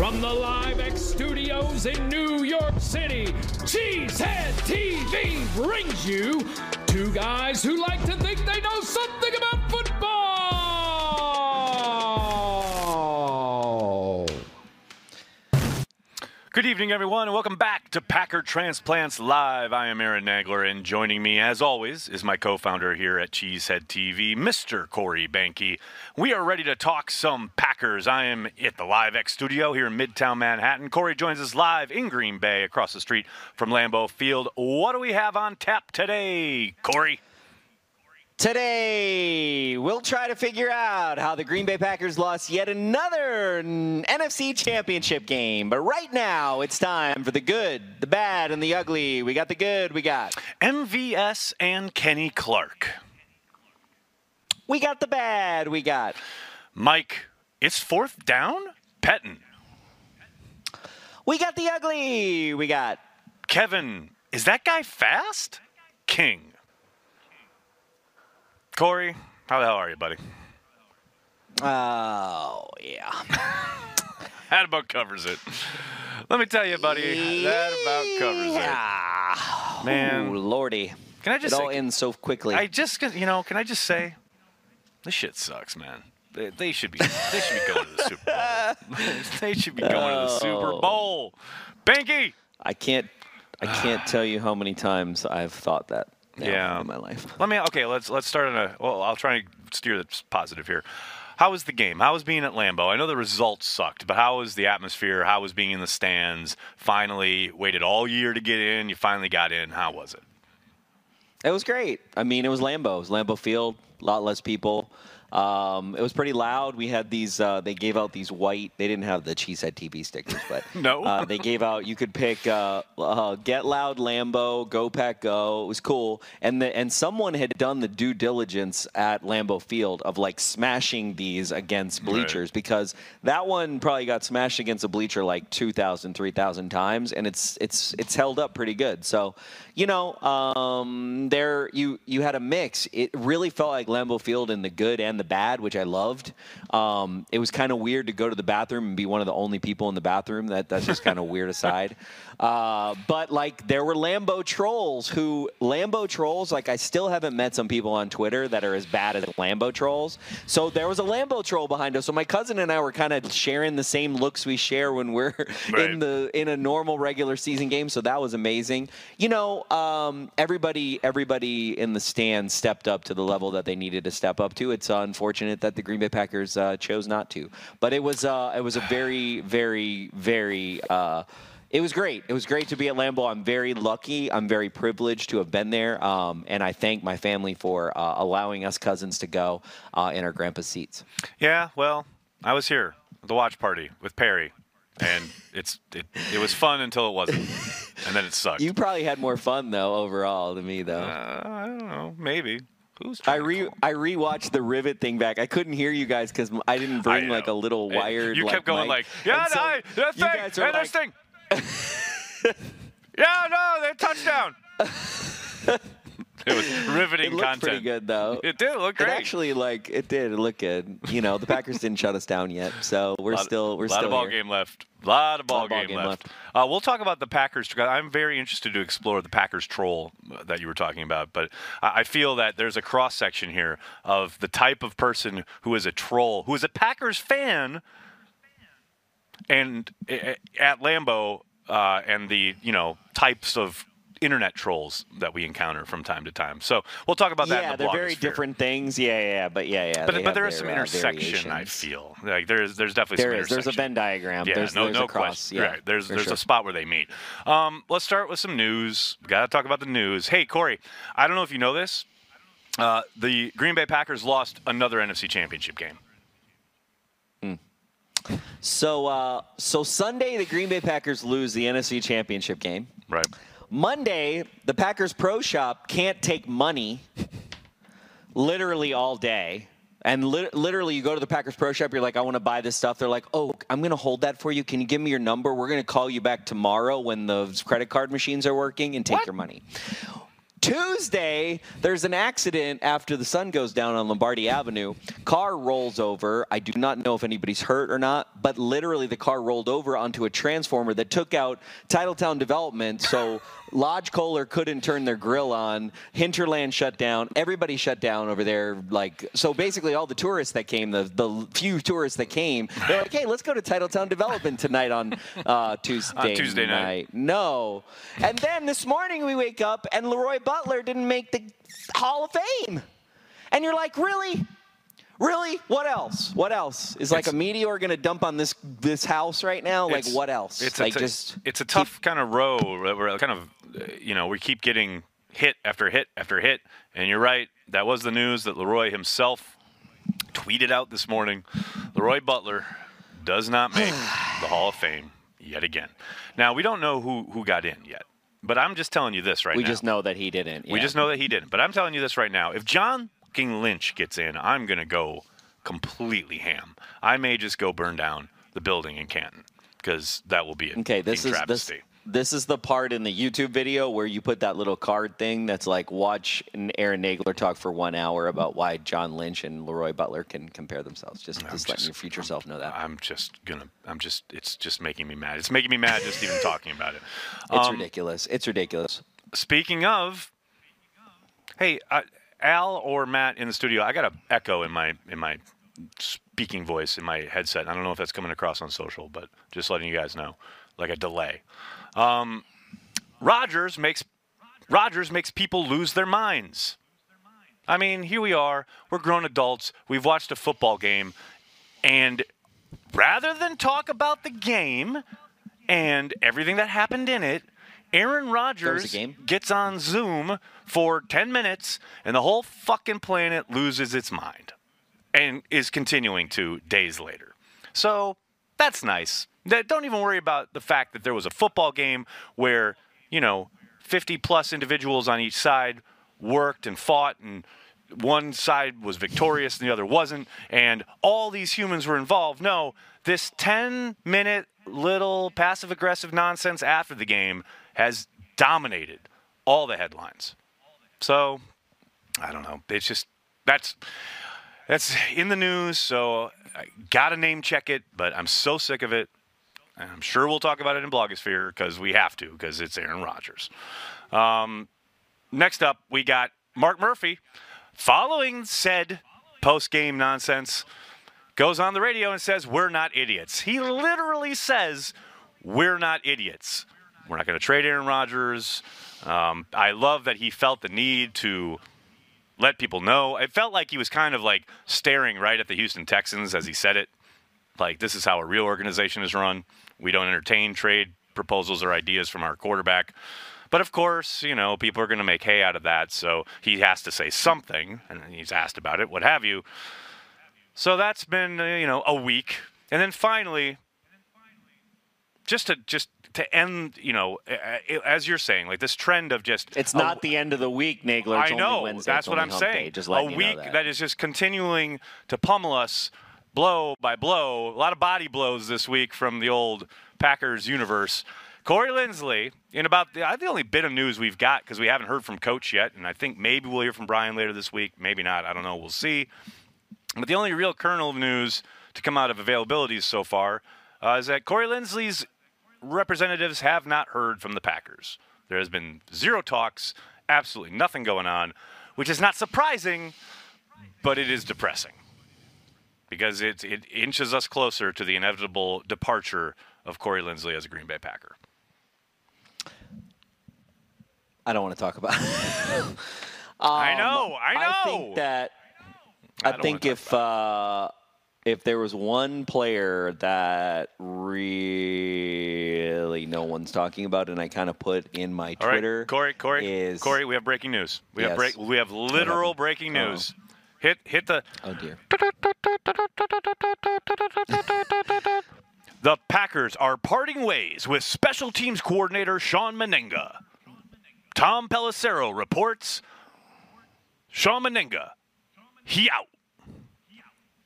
From the Live X studios in New York City, Cheesehead TV brings you two guys who like to think they know something about Good evening, everyone, and welcome back to Packer Transplants Live. I am Aaron Nagler, and joining me, as always, is my co founder here at Cheesehead TV, Mr. Corey Behnke. We are ready to talk some Packers. I am at the Live X studio here in Midtown Manhattan. Corey joins us live in Green Bay across the street from Lambeau Field. What do we have on tap today, Corey? Today, we'll try to figure out how the Green Bay Packers lost yet another NFC championship game. But right now, it's time for the good, the bad, and the ugly. We got the good, we got. MVS and Kenny Clark. We got the bad, we got. Mike, it's fourth down? Pettine. We got the ugly, we got. Kevin, is that guy fast? King. Corey, how the hell are you, buddy? Oh, yeah. That about covers it. Let me tell you, buddy, that about covers it. Man, Ooh, lordy. can I just It all say, ends so quickly. I just, you know, can I just say, this shit sucks, man. They, they should be, they should be going to the Super Bowl. they should be going to the Super Oh. Bowl. Behnke. I can't I can't tell you how many times I've thought that Yeah. in my life. Let me okay. Let's let's start on a. Well, I'll try and steer this positive here. How was the game? How was being at Lambeau? I know the results sucked, but how was the atmosphere? How was being in the stands? Finally, waited all year to get in. You finally got in. How was it? It was great. I mean, it was Lambeau. It was Lambeau Field. A lot less people. Um, it was pretty loud. We had these. Uh, they gave out these white. They didn't have the Cheesehead TV stickers, but No. uh, they gave out. You could pick uh, uh, Get Loud Lambeau, Go Pack Go. It was cool. And the, and someone had done the due diligence at Lambeau Field of like smashing these against Right. bleachers because that one probably got smashed against a bleacher like 2,000, 3,000 times, and it's it's it's held up pretty good. So, you know, um, there you you had a mix. It really felt like Lambeau Field in the good and the bad, which I loved. Um, it was kind of weird to go to the bathroom and be one of the only people in the bathroom. That that's just kind of weird aside. Uh, but like there were Lambeau trolls who Lambeau trolls. Like I still haven't met some people on Twitter that are as bad as Lambeau trolls. So there was a Lambeau troll behind us. So my cousin and I were kind of sharing the same looks we share when we're Right. in the in a normal regular season game. So that was amazing. You know, um, everybody everybody in the stands stepped up to the level that they needed to step up to. It's unfortunate that the Green Bay Packers uh, chose not to, but it was uh, it was a very very very. Uh, it was great. It was great to be at Lambeau. I'm very lucky. I'm very privileged to have been there, um, and I thank my family for uh, allowing us cousins to go uh, in our grandpa's seats. Yeah. Well, I was here at the watch party with Perry, and it's it, it was fun until it wasn't, and then it sucked. You probably had more fun though overall than me though. Uh, I don't know. Maybe. Who's I re I rewatched the rivet thing back. I couldn't hear you guys because I didn't bring I like a little wired. You like, kept going mic. like, yeah, And so I, that thing, are and this like- thing. yeah, no, they touchdown. it was riveting It looked content. pretty good though. It did look It actually like it did look good. You know, the Packers didn't shut us down yet, so we're Lot- still we're lot still of ball here. game left. A lot of ball, Lot of ball game, game left. Uh, we'll talk about the Packers. I'm very interested to explore the Packers troll that you were talking about, but I feel that there's a cross section here of the type of person who is a troll, who is a Packers fan, and at Lambeau, uh, and the you know types of internet trolls that we encounter from time to time. So we'll talk about that. Yeah, in the they're very different things. Yeah, yeah, yeah, but yeah, yeah. But, but there is some uh, intersection. I feel like there's there's definitely There some is. There's a. Venn diagram. Yeah, there's, no, there's no question. Yeah, right. There's there's sure. a spot where they meet. Um, let's start with some news. Got to talk about the news. Hey, Corey, I don't know if you know this. Uh, the Green Bay Packers lost another NFC Championship game. So, uh, so Sunday, the Green Bay Packers lose the NFC Championship game. Right. Monday, the Packers Pro Shop can't take money literally all day. And lit literally, you go to the Packers Pro Shop, you're like, I want to buy this stuff. They're like, oh, I'm going to hold that for you. Can you give me your number? We're going to call you back tomorrow when the credit card machines are working and take What? your money. Tuesday, there's an accident after the sun goes down on Lombardi Avenue. Car rolls over. I do not know if anybody's hurt or not, but literally the car rolled over onto a transformer that took out Titletown Development. So Lodge Kohler couldn't turn their grill on. Hinterland shut down. Everybody shut down over there. Like so, basically, all the tourists that came, the the few tourists that came, they're like, "Hey, let's go to Titletown Development tonight on uh, Tuesday, On Tuesday night. No, and then this morning we wake up and LeRoy Butler didn't make the Hall of Fame, and you're like, really? Really? What else? What else? Is like It's- a meteor going to dump on this this house right now? Like what else? It's like a, t- just it's a tough kind of row. We're kind of, you know, we keep getting hit after hit after hit. And you're right. That was the news that LeRoy himself tweeted out this morning. LeRoy Butler does not make the Hall of Fame yet again. Now we don't know who who got in yet, but I'm just telling you this right we now. We just know that he didn't. We just know that he didn't. But I'm telling you this right now. If John fucking Lynch gets in, I'm going to go completely ham. I may just go burn down the building in Canton because that will be a Okay, this is travesty. this is the part in the YouTube video where you put that little card thing that's like watch an Aaron Nagler talk for one hour about why John Lynch and LeRoy Butler can compare themselves. Just just letting just- your future self know that. I'm just gonna. I'm just. It's just making me mad. It's making me mad just even talking about it. It's Um, ridiculous. It's ridiculous. Speaking of, hey, uh, Al or Matt in the studio, I got a echo in my in my speaking voice in my headset. I don't know if that's coming across on social, but just letting you guys know, like a delay. Um, Rodgers makes Rodgers makes people lose their minds. I mean, here we are. We're grown adults. We've watched a football game, and rather than talk about the game and everything that happened in it, Aaron Rodgers gets on Zoom for 10 minutes, and the whole fucking planet loses its mind and is continuing to days later. So that's nice. Don't even worry about the fact that there was a football game where, you know, 50 plus individuals on each side worked and fought and one side was victorious and the other wasn't and all these humans were involved. No, this 10 minute little passive aggressive nonsense after the game has dominated all the headlines. So, I don't know. It's just that's that's in the news, so I gotta name check it, but I'm so sick of it. I'm sure we'll talk about it in Blogosphere because we have to, because it's Aaron Rodgers. Um, next up, we got Mark Murphy. Following said post game nonsense, goes on the radio and says, We're not idiots. He literally says, We're not idiots. We're not going to trade Aaron Rodgers. Um, I love that he felt the need to let people know. It felt like he was kind of like staring right at the Houston Texans as he said it. Like, this is how a real organization is run. We don't entertain trade proposals or ideas from our quarterback. But of course, you know, people are going to make hay out of that. So he has to say something, and he's asked about it, what have you. So that's been, uh, you know, a week. And then finally, just to just to end, you know, a- a- as you're saying, like this trend of just It's a- not the end of the week, Nagler. I know. Wednesday. That's what I'm saying. day. Just a week that. that is just continuing to pummel us blow by blow. A lot of body blows this week from the old Packers universe. Corey Linsley, in about the, the only bit of news we've got because we haven't heard from Coach yet, and I think maybe we'll hear from Brian later this week. Maybe not. I don't know. We'll see. But the only real kernel of news to come out of availabilities so far uh, is that Corey Linsley's representatives have not heard from the Packers. There has been zero talks, absolutely nothing going on, which is not surprising, but it is depressing because it, it inches us closer to the inevitable departure of Corey Linsley as a Green Bay Packer. I don't want to talk about. it. I Um, know, I know. I think that. I I, think if uh, if there was one player that really no one's talking about, and I kind of put in my All right, Twitter, Corey, Corey, is Corey, we have breaking news. We have break, we have literal breaking Oh. news. Hit hit the oh dear, The Packers are parting ways with special teams coordinator Shawn Mennenga. Tom Pelissero reports Shawn Mennenga, he out.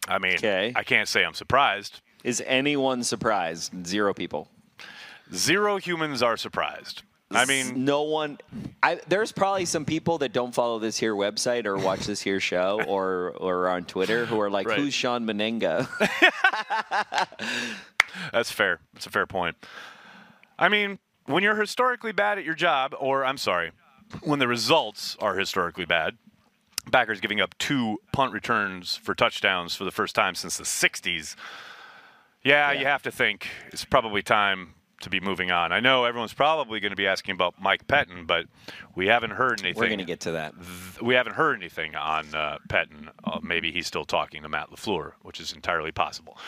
I mean, Okay. I can't say I'm surprised. is anyone surprised? Zero people. Zero humans are surprised. I mean, no one. I, there's probably some people that don't follow this here website or watch this here show or or on Twitter who are like, Right. "Who's Shawn Mennenga?" That's fair. That's a fair point. I mean, when you're historically bad at your job, or I'm sorry, when the results are historically bad, Packers giving up two punt returns for touchdowns for the first time since the 60s. Yeah, you have to think it's probably time to be moving on. I know everyone's probably going to be asking about Mike Pettine, but we haven't heard anything. We're gonna get to that. we haven't heard anything on uh, Pettine. Uh, maybe he's still talking to Matt LaFleur, which is entirely possible.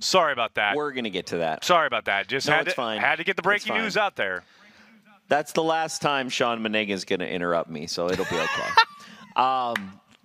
Sorry about that. We're gonna get to that. Sorry about that. Just No, had to fine. had to get the breaking news out there. That's the last time Shawn Mennenga is gonna interrupt me, so it'll be okay.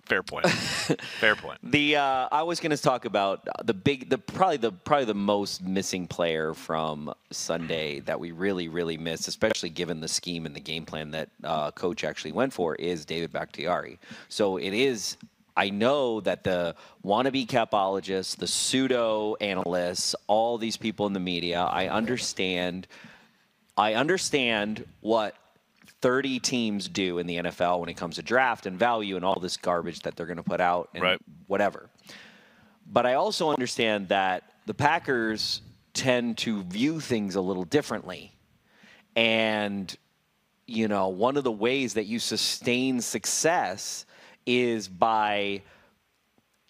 Fair point. Fair point. The uh, I was going to talk about the big, the probably the probably the most missing player from Sunday that we really really missed, especially given the scheme and the game plan that uh, coach actually went for, is David Bakhtiari. So it is. I know that the wannabe capologists, the pseudo analysts, all these people in the media, I understand. I understand what 30 teams do in the NFL when it comes to draft and value and all this garbage that they're going to put out and Right. whatever. But I also understand that the Packers tend to view things a little differently. And, you know, one of the ways that you sustain success is by,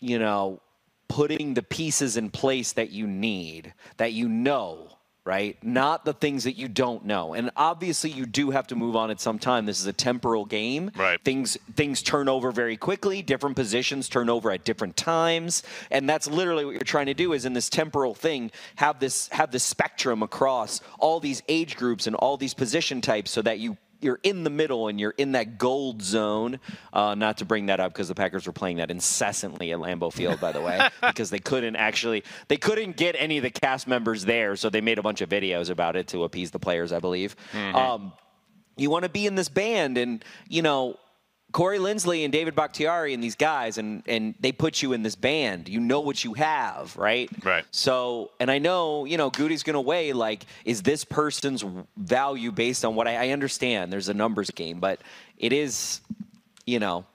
you know, putting the pieces in place that you need, that you know, right? Not the things that you don't know. And obviously you do have to move on at some time. This is a temporal game. Right. Things things turn over very quickly, different positions turn over at different times, and that's literally what you're trying to do is in this temporal thing have this have this spectrum across all these age groups and all these position types so that you you're in the middle and you're in that gold zone. Uh, not to bring that up because the Packers were playing that incessantly at Lambeau Field, by the way, because they couldn't actually they couldn't get any of the cast members there, so they made a bunch of videos about it to appease the players, I believe. Um, you want to be in this band, and you know. Corey Linsley and David Bakhtiari and these guys, and, and they put you in this band. You know what you have, right? Right. So, and I know, you know, Gutey's going to weigh like, is this person's value based on what I, I understand? There's a numbers game, but it is, you know,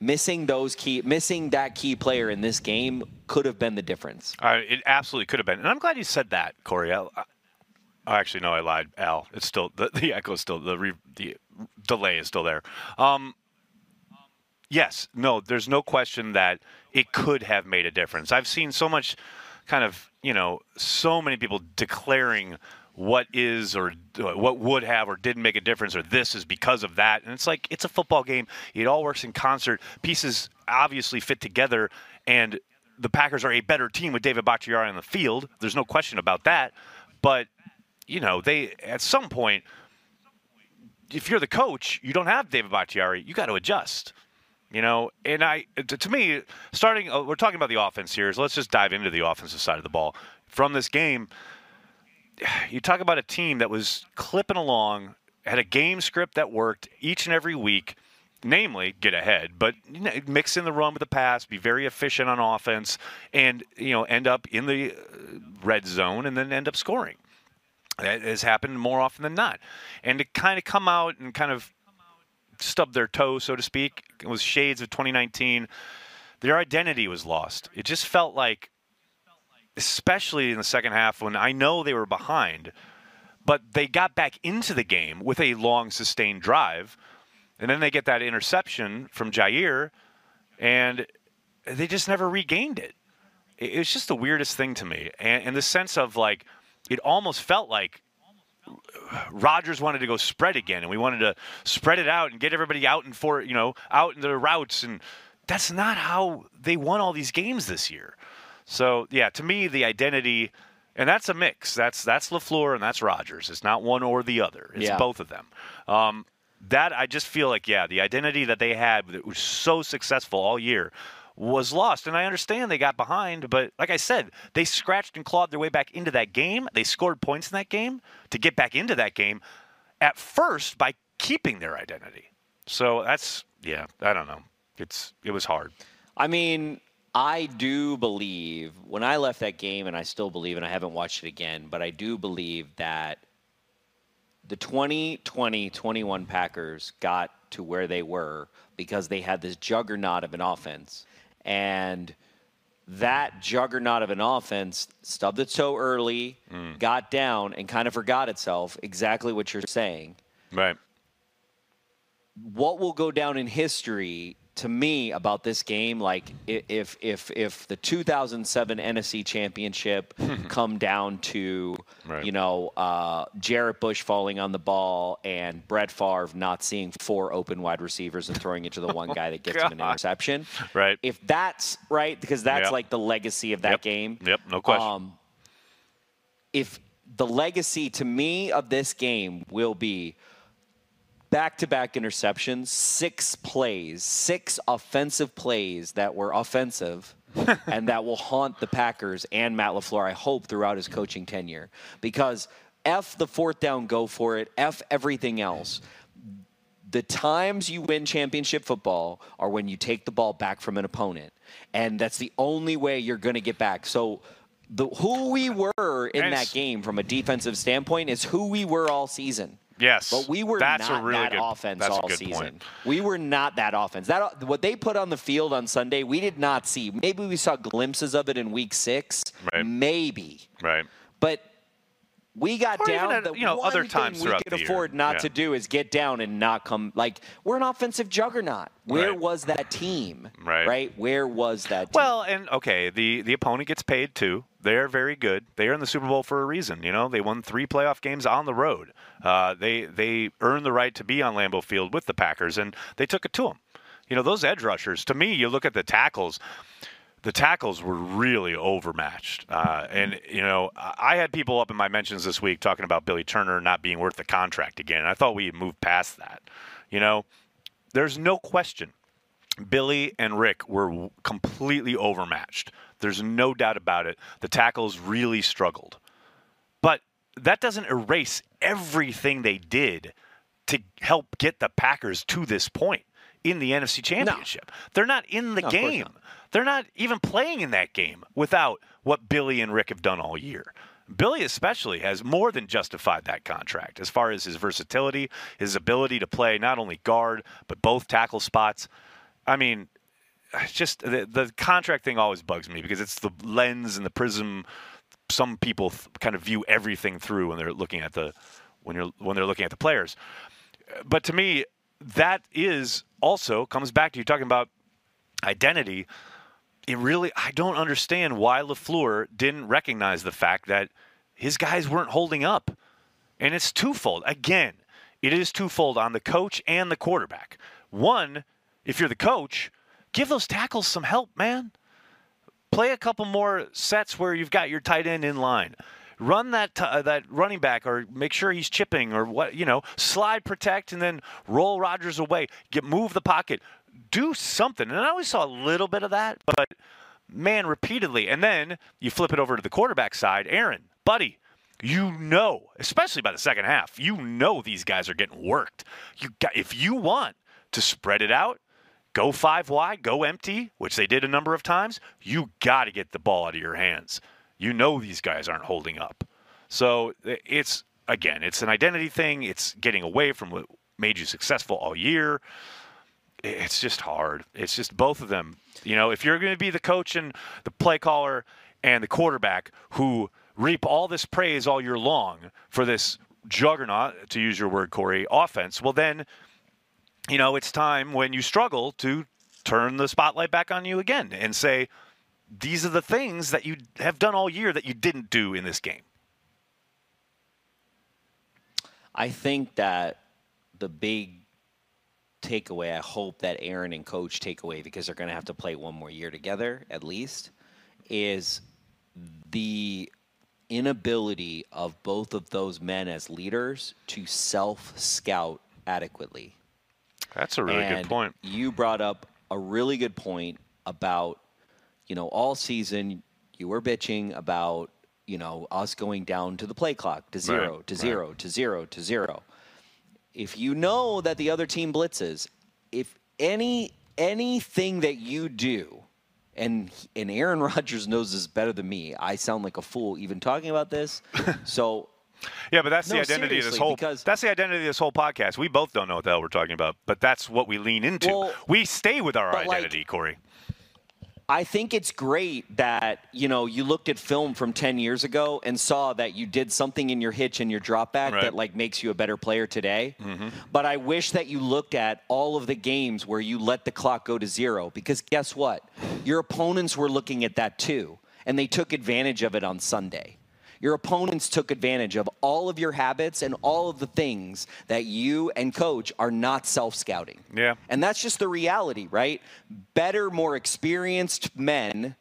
missing those key, missing that key player in this game could have been the difference. Uh, it absolutely could have been, and I'm glad you said that, Corey. I, I, I actually no, I lied, Al. It's still the, the echo is still the re, the delay is still there. Um, yes, no, there's no question that it could have made a difference. I've seen so much, kind of, you know, so many people declaring what is or uh, what would have or didn't make a difference or this is because of that. And it's like it's a football game. It all works in concert. Pieces obviously fit together. And the Packers are a better team with David Bakhtiari on the field. There's no question about that. But you know they at some point if you're the coach you don't have David Bakhtiari you got to adjust you know, and I to, me, starting uh, we're talking about the offense here, so let's just dive into the offensive side of the ball. From this game, you talk about a team that was clipping along, had a game script that worked each and every week, namely get ahead, but mix in the run with the pass, be very efficient on offense, and you know end up in the uh, red zone and then end up scoring. That has happened more often than not, and to kind of come out and kind of stub their toe, so to speak. It was shades of 2019. Their identity was lost. It just felt like, especially in the second half, when I know they were behind, but they got back into the game with a long, sustained drive, and then they get that interception from Jaire, and they just never regained it. It it was just the weirdest thing to me, and, and the sense of like, it almost felt like Rodgers wanted to go spread again, and we wanted to spread it out and get everybody out and for you know out in the routes, and that's not how they won all these games this year. So yeah, to me, the identity, and that's a mix. That's that's LaFleur and that's Rodgers. It's not one or the other. It's Yeah. both of them. Um, that I just feel like yeah, the identity that they had that was so successful all year was lost. And I understand they got behind, but like I said, they scratched and clawed their way back into that game. They scored points in that game to get back into that game at first by keeping their identity. So that's yeah, I don't know. It's it was hard. I mean, I do believe when I left that game, and I still believe, and I haven't watched it again, but I do believe that the 2020-21 Packers got to where they were because they had this juggernaut of an offense. And that juggernaut of an offense stubbed its toe early, hmm. got down, and kind of forgot itself. Exactly what you're saying. Right. What will go down in history to me about this game, like if if if the 2007 NFC Championship come down to Right. you know uh, Jarrett Bush falling on the ball and Brett Favre not seeing four open wide receivers and throwing it to the one guy that gets him an God. interception, Right. If that's right, because that's Yep. like the legacy of that Yep. game. Yep, no question. Um, if the legacy to me of this game will be back to back interceptions, six plays, six offensive plays that were offensive and that will haunt the Packers and Matt LaFleur, I hope, throughout his coaching tenure. Because F the fourth down, go for it, F everything else. The times you win championship football are when you take the ball back from an opponent. And that's the only way you're going to get back. So, the, who we were in that game from a defensive standpoint is who we were all season. Yes. But we were That's a not really that good- offense a all season. point. We were not that offense. That what they put on the field on Sunday, we did not see. Maybe we saw glimpses of it in Week Six, Right. maybe. Right. But we got Or down. at, the you know, other times we could the year. afford not Yeah. to do is get down and not come. Like we're an offensive juggernaut. Where Right. was that team? Right. Right. Where was that? Team? Well, and okay, the the opponent gets paid too. They're very good. They are in the Super Bowl for a reason. You know, they won three playoff games on the road. Uh, they they earned the right to be on Lambeau Field with the Packers, and they took it to them. You know, those edge rushers. To me, you look at the tackles. The tackles were really overmatched, uh, and you know I had people up in my mentions this week talking about Billy Turner not being worth the contract again. I thought we had moved past that. You know, there's no question Billy and Rick were completely overmatched. There's no doubt about it. The tackles really struggled. But that doesn't erase everything they did to help get the Packers to this point in the NFC Championship. They're not in the No, game. not. They're not even playing in that game without what Billy and Rick have done all year. Billy especially has more than justified that contract as far as his versatility, his ability to play not only guard but both tackle spots. I mean, just the, the contract thing always bugs me because it's the lens and the prism some people th- kind of view everything through when they're looking at the when you're when they're looking at the players. But to me, that is also comes back to you talking about identity. It really I don't understand why LaFleur didn't recognize the fact that his guys weren't holding up. And it's twofold. Again, it is twofold on the coach and the quarterback. One, if you're the coach, give those tackles some help, man. Play a couple more sets where you've got your tight end in line. Run that t- uh, that running back, or make sure he's chipping, or what you know. Slide protect, and then roll Rodgers away. Get move the pocket. Do something. And I always saw a little bit of that, but man, repeatedly. And then you flip it over to the quarterback side. Aaron, buddy, you know, especially by the second half, you know these guys are getting worked. You got if you want to spread it out, go five wide, go empty, which they did a number of times, you got to get the ball out of your hands. You know these guys aren't holding up. So it's again, it's an identity thing. It's getting away from what made you successful all year. It's just hard. It's just both of them. You know, if you're going to be the coach and the play caller and the quarterback who reap all this praise all year long for this juggernaut, to use your word, Corey, offense, well, then you know, it's time when you struggle to turn the spotlight back on you again and say, these are the things that you have done all year that you didn't do in this game. I think that the big takeaway, I hope that Aaron and coach take away because they're going to have to play one more year together at least, is the inability of both of those men as leaders to self scout adequately. That's a really And good point. You brought up a really good point about, you know, all season you were bitching about, you know, us going down to the play clock to zero, Right, to right. zero, to zero, to zero. If you know that the other team blitzes, if any anything that you do, and and Aaron Rodgers knows this better than me. I sound like a fool even talking about this. so Yeah, but that's No, the identity of this whole. because- That's the identity of this whole podcast. We both don't know what the hell we're talking about, but that's what we lean into. Well, we stay with our but, like- identity, Corey. I think it's great that you know you looked at film from 10 years ago and saw that you did something in your hitch and your drop back Right. that like makes you a better player today. Mm-hmm. But I wish that you looked at all of the games where you let the clock go to zero because guess what? Your opponents were looking at that too and they took advantage of it on Sunday. Your opponents took advantage of all of your habits and all of the things that you and coach are not self scouting. Yeah. And that's just the reality, right? Better, more experienced men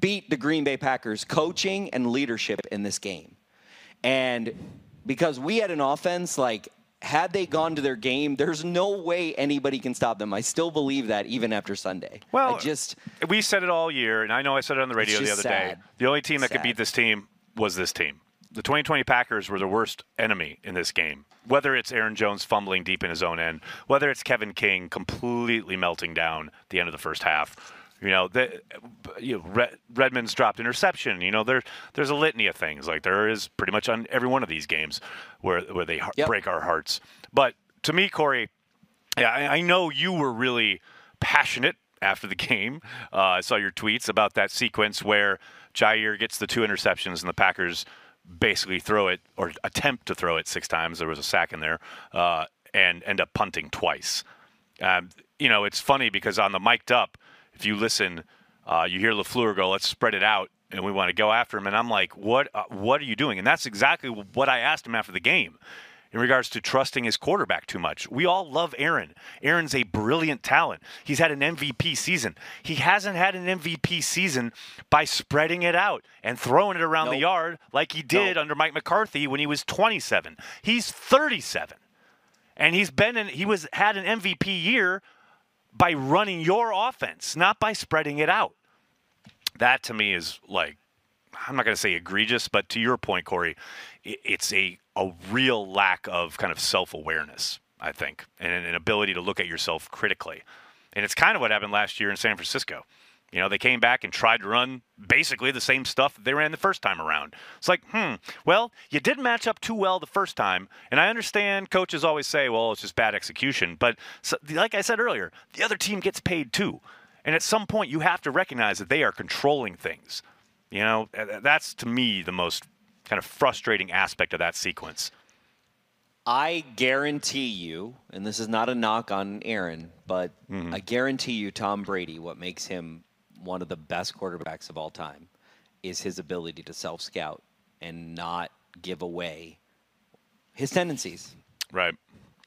beat the Green Bay Packers coaching and leadership in this game. And because we had an offense like had they gone to their game, there's no way anybody can stop them. I still believe that even after Sunday. Well, I just we said it all year, and I know I said it on the radio the other day. The only team that could beat this team was this team. The 2020 Packers were the worst enemy in this game. Whether it's Aaron Jones fumbling deep in his own end, whether it's Kevin King completely melting down at the end of the first half. You know, the, you know Red, Redmond's dropped interception. You know, there, there's a litany of things. Like there is pretty much on every one of these games where where they Yep. break our hearts. But to me, Corey, yeah, I, I know you were really passionate after the game. Uh, I saw your tweets about that sequence where Jaire gets the two interceptions and the Packers basically throw it or attempt to throw it six times. There was a sack in there uh, and end up punting twice. Um, you know, it's funny because on the mic'd up, if you listen, uh, you hear LaFleur go, "Let's spread it out." And we want to go after him, and I'm like, "What? Uh, what are you doing?" And that's exactly what I asked him after the game in regards to trusting his quarterback too much. We all love Aaron. Aaron's a brilliant talent. He's had an MVP season. He hasn't had an MVP season by spreading it out and throwing it around the yard like he did Nope. under Mike McCarthy when he was 27. He's 37. And he's been in he was had an MVP year by running your offense, not by spreading it out. That to me is like I'm not going to say egregious, but to your point, Corey, it's a, a real lack of kind of self awareness, I think, and an ability to look at yourself critically. And it's kind of what happened last year in San Francisco. You know, they came back and tried to run basically the same stuff they ran the first time around. It's like, hmm, well, you didn't match up too well the first time. And I understand coaches always say, well, it's just bad execution. But so, like I said earlier, the other team gets paid too. And at some point, you have to recognize that they are controlling things. You know, that's to me the most kind of frustrating aspect of that sequence. I guarantee you, and this is not a knock on Aaron, but mm-hmm. I guarantee you, Tom Brady, what makes him one of the best quarterbacks of all time is his ability to self scout and not give away his tendencies. Right.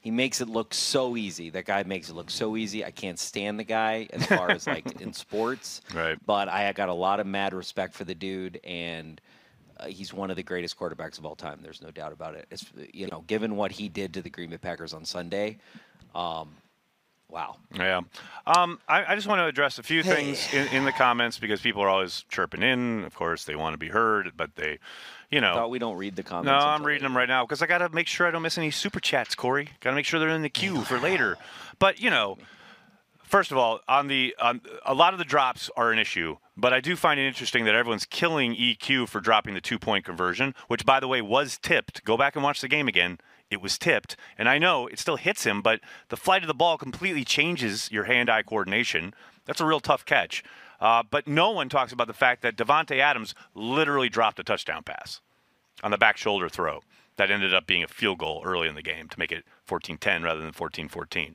He makes it look so easy. That guy makes it look so easy. I can't stand the guy as far as like in sports. Right. But I got a lot of mad respect for the dude, and uh, he's one of the greatest quarterbacks of all time. There's no doubt about it. It's, you know, given what he did to the Green Bay Packers on Sunday, um, wow. Yeah. Um, I, I just want to address a few things in, in the comments because people are always chirping in. Of course, they want to be heard, but they, you know. Thought we don't read the comments. No, I'm reading them right now because I got to make sure I don't miss any super chats, Corey. Got to make sure they're in the queue for later. But you know, first of all, on the on a lot of the drops are an issue, but I do find it interesting that everyone's killing EQ for dropping the two point conversion, which by the way was tipped. Go back and watch the game again. It was tipped, and I know it still hits him, but the flight of the ball completely changes your hand-eye coordination. That's a real tough catch. Uh, but no one talks about the fact that Davante Adams literally dropped a touchdown pass on the back shoulder throw that ended up being a field goal early in the game to make it 14-10 rather than 14-14.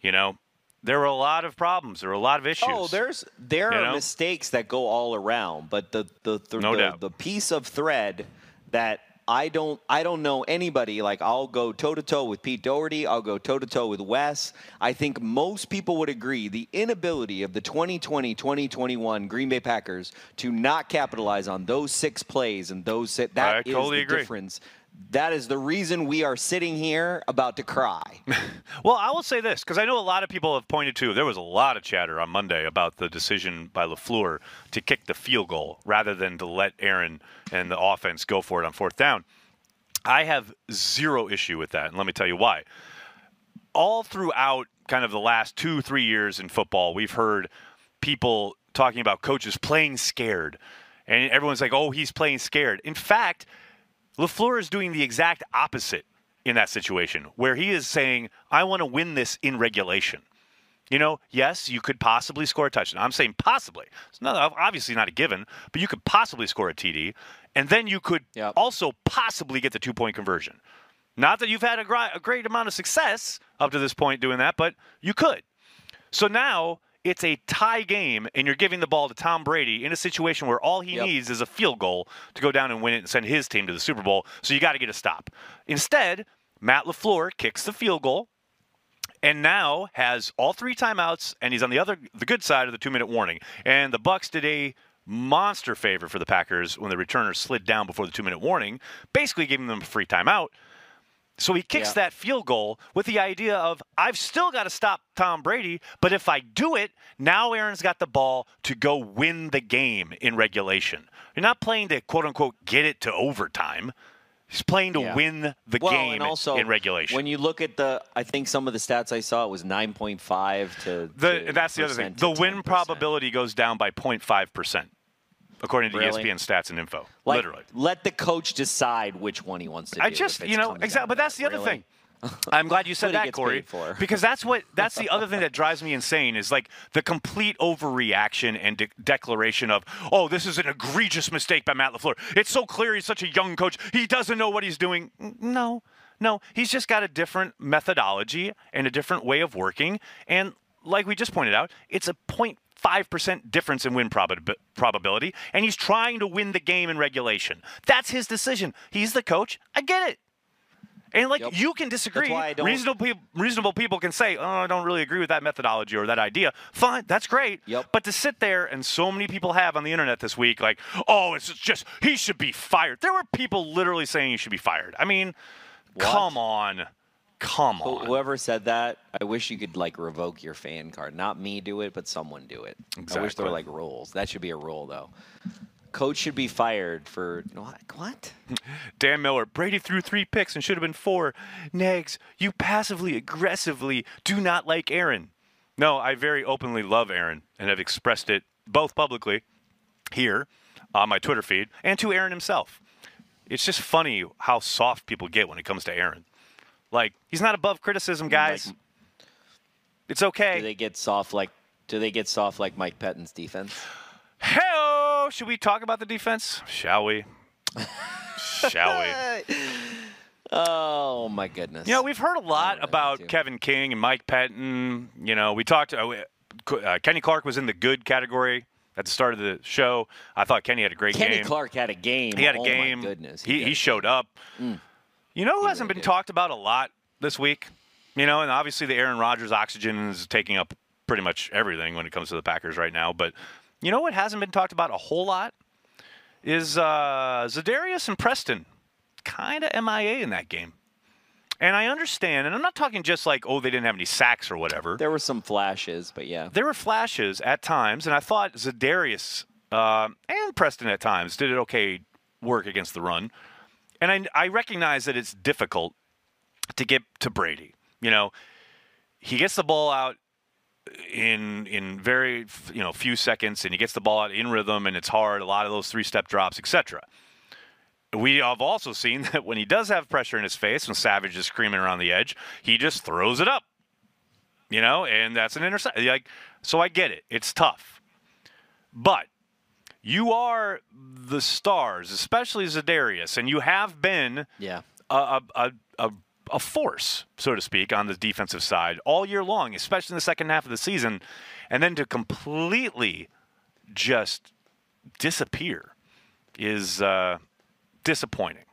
You know, there were a lot of problems. There were a lot of oh, issues. Oh, there's there You are know? mistakes that go all around, but the the the, No the, the piece of thread that I don't I don't know anybody like I'll go toe to toe with Pete Dougherty, I'll go toe to toe with Wes. I think most people would agree the inability of the 2020-2021 Green Bay Packers to not capitalize on those six plays and those that I is totally the agree. difference. That is the reason we are sitting here about to cry. Well, I will say this because I know a lot of people have pointed to. There was a lot of chatter on Monday about the decision by LaFleur to kick the field goal rather than to let Aaron and the offense go for it on fourth down. I have zero issue with that, and let me tell you why. All throughout kind of the last two, three years in football, we've heard people talking about coaches playing scared, and everyone's like, "Oh, he's playing scared." In fact, LaFleur is doing the exact opposite in that situation, where he is saying, I want to win this in regulation. You know, yes, you could possibly score a touchdown. I'm saying possibly. It's not obviously not a given, but you could possibly score a TD, and then you could Yep. also possibly get the two point conversion. Not that you've had a, gri- a great amount of success up to this point doing that, but you could. So now it's a tie game, and you're giving the ball to Tom Brady in a situation where all he Yep. needs is a field goal to go down and win it and send his team to the Super Bowl. So you got to get a stop. Instead, Matt LaFleur kicks the field goal and now has all three timeouts and he's on the other the good side of the 2-minute warning. And the Bucs did a monster favor for the Packers when the returner slid down before the 2-minute warning, basically giving them a free timeout. So he kicks Yeah. that field goal with the idea of I've still got to stop Tom Brady, but if I do it, now Aaron's got the ball to go win the game in regulation. You're not playing to quote unquote get it to overtime. He's playing to Yeah. win the well, game and also in regulation. When you look at the, I think some of the stats I saw it was 9.5 to. The, to that's the other thing. The win 10%. probability goes down by 0.5%, according to Really? ESPN stats and info. Like, Literally. Let the coach decide which one he wants to do. I just, you know, exactly. But that's that. the other thing. I'm glad you said that, Corey, because that's what that's the other thing that drives me insane is like the complete overreaction and de- declaration of, oh, this is an egregious mistake by Matt LaFleur. It's so clear he's such a young coach. He doesn't know what he's doing. No, no, he's just got a different methodology and a different way of working. And like we just pointed out, it's a 0.5% difference in win prob- probability, and he's trying to win the game in regulation. That's his decision. He's the coach. I get it. And like Yep. you can disagree. why I don't- Reasonable people, reasonable people can say, "Oh, I don't really agree with that methodology or that idea." Fine, that's great. Yep. But to sit there and so many people have on the internet this week, like, "Oh, it's just he should be fired." There were people literally saying he should be fired. I mean, come on, come on. Whoever said that, I wish you could like revoke your fan card. Not me do it, but someone do it. I wish there were like rules. That should be a rule though. Coach should be fired for what? What? Dan Miller, Brady threw three picks and should have been four. Negs, you passively aggressively do not like Aaron. No, I very openly love Aaron and have expressed it both publicly here on my Twitter feed and to Aaron himself. It's just funny how soft people get when it comes to Aaron. Like, he's not above criticism, guys. it's okay. Do they get soft like? Do they get soft like Mike Pettine's defense? Hell, should we talk about the defense? Shall we? Shall we? Oh my goodness. You know, we've heard a lot about. Kevin King and Mike Pettine. You know, we talked. Uh, uh, Kenny Clark was in the good category at the start of the show. I thought Kenny had a great Kenny game. Kenny Clark had a game. he had a oh game. My goodness. he, did. he showed up. You know who hasn't really been did. talked about a lot this week? You know, and obviously the Aaron Rodgers oxygen is taking up pretty much everything when it comes to the Packers right now. But you know what hasn't been talked about a whole lot is uh, Zadarius and Preston kind of MIA in that game. And I understand, and I'm not talking just like, oh, they didn't have any sacks or whatever. There were some flashes, but yeah. There were flashes at times, and I thought Zadarius uh, and Preston at times did it okay work against the run. And I, I recognize that it's difficult to get to Brady. You know, he gets the ball out in in very you know few seconds, and he gets the ball out in rhythm, and it's hard. A lot of those three step drops, etc. We have also seen that when he does have pressure in his face, when Savage is screaming around the edge, he just throws it up. You know, and that's an interception. Like, so I get it. It's tough, but you are the stars, especially Za'Darius, and you have been Yeah. a, a, a, a, force, so to speak, on the defensive side all year long, especially in the second half of the season, and then to completely just disappear is uh, disappointing.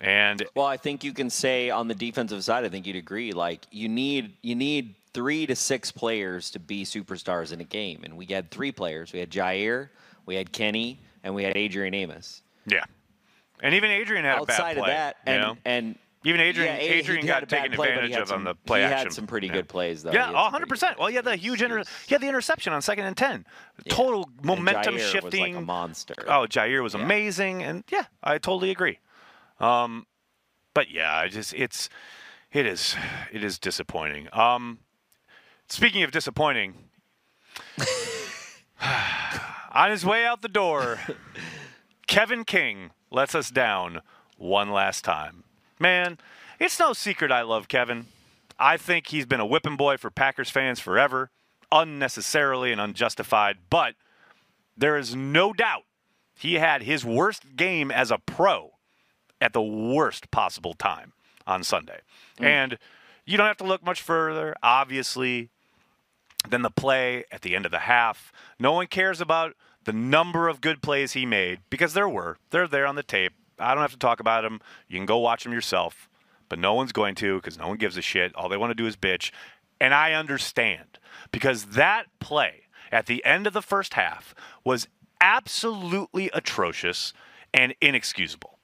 And Well, I think you can say on the defensive side, I think you'd agree. Like you need you need three to six players to be superstars in a game, and we had three players. We had Jaire, we had Kenny, and we had Adrian Amos. yeah, and even Adrian had a bad Outside of that, you and know? and even Adrian, yeah, Adrian got had a bad taken play, advantage of some- on the play he action. had some pretty Yeah. good plays though. Yeah, He had some 100. pretty percent Well, he had the huge He inter- he had the interception on second and ten. yeah. Total And momentum Jaire shifting. Was like a monster. Oh, Jaire was amazing, and yeah, I totally agree. Um, but yeah, I just it's it is it is disappointing. Um, speaking of disappointing, on his way out the door, Kevin King lets us down one last time. Man, it's no secret I love Kevin. I think he's been a whipping boy for Packers fans forever, unnecessarily and unjustified, but there is no doubt he had his worst game as a pro at the worst possible time on Sunday. Mm. And you don't have to look much further, obviously, than the play at the end of the half. No one cares about the number of good plays he made because there were. They're there on the tape. I don't have to talk about them. You can go watch them yourself, but no one's going to because no one gives a shit. All they want to do is bitch. And I understand because that play at the end of the first half was absolutely atrocious and inexcusable.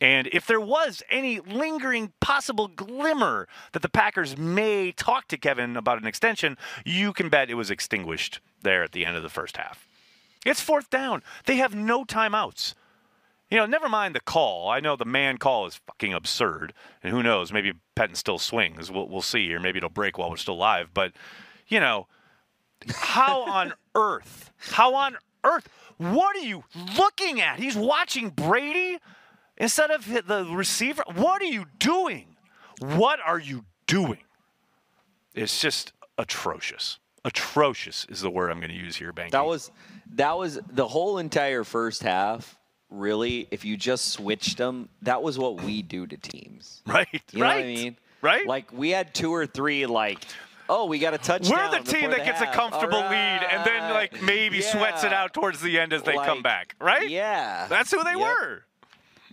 And if there was any lingering possible glimmer that the Packers may talk to Kevin about an extension, you can bet it was extinguished there at the end of the first half. It's fourth down. They have no timeouts. You know, never mind the call. I know the man call is fucking absurd, and who knows? Maybe Pettine still swings. We'll, we'll see, or maybe it'll break while we're still live. But you know, how on earth? How on earth? What are you looking at? He's watching Brady instead of the receiver. What are you doing? What are you doing? It's just atrocious. Atrocious is the word I'm going to use here, Behnke. That was that was the whole entire first half. Really, if you just switched them, that was what we do to teams. Right. You know right. what I mean? Right. Like we had two or three like oh, we got a touchdown. We're the team that the gets half. a comfortable right. lead and then like maybe yeah. sweats it out towards the end as they like, come back, right? Yeah. That's who they yep. were.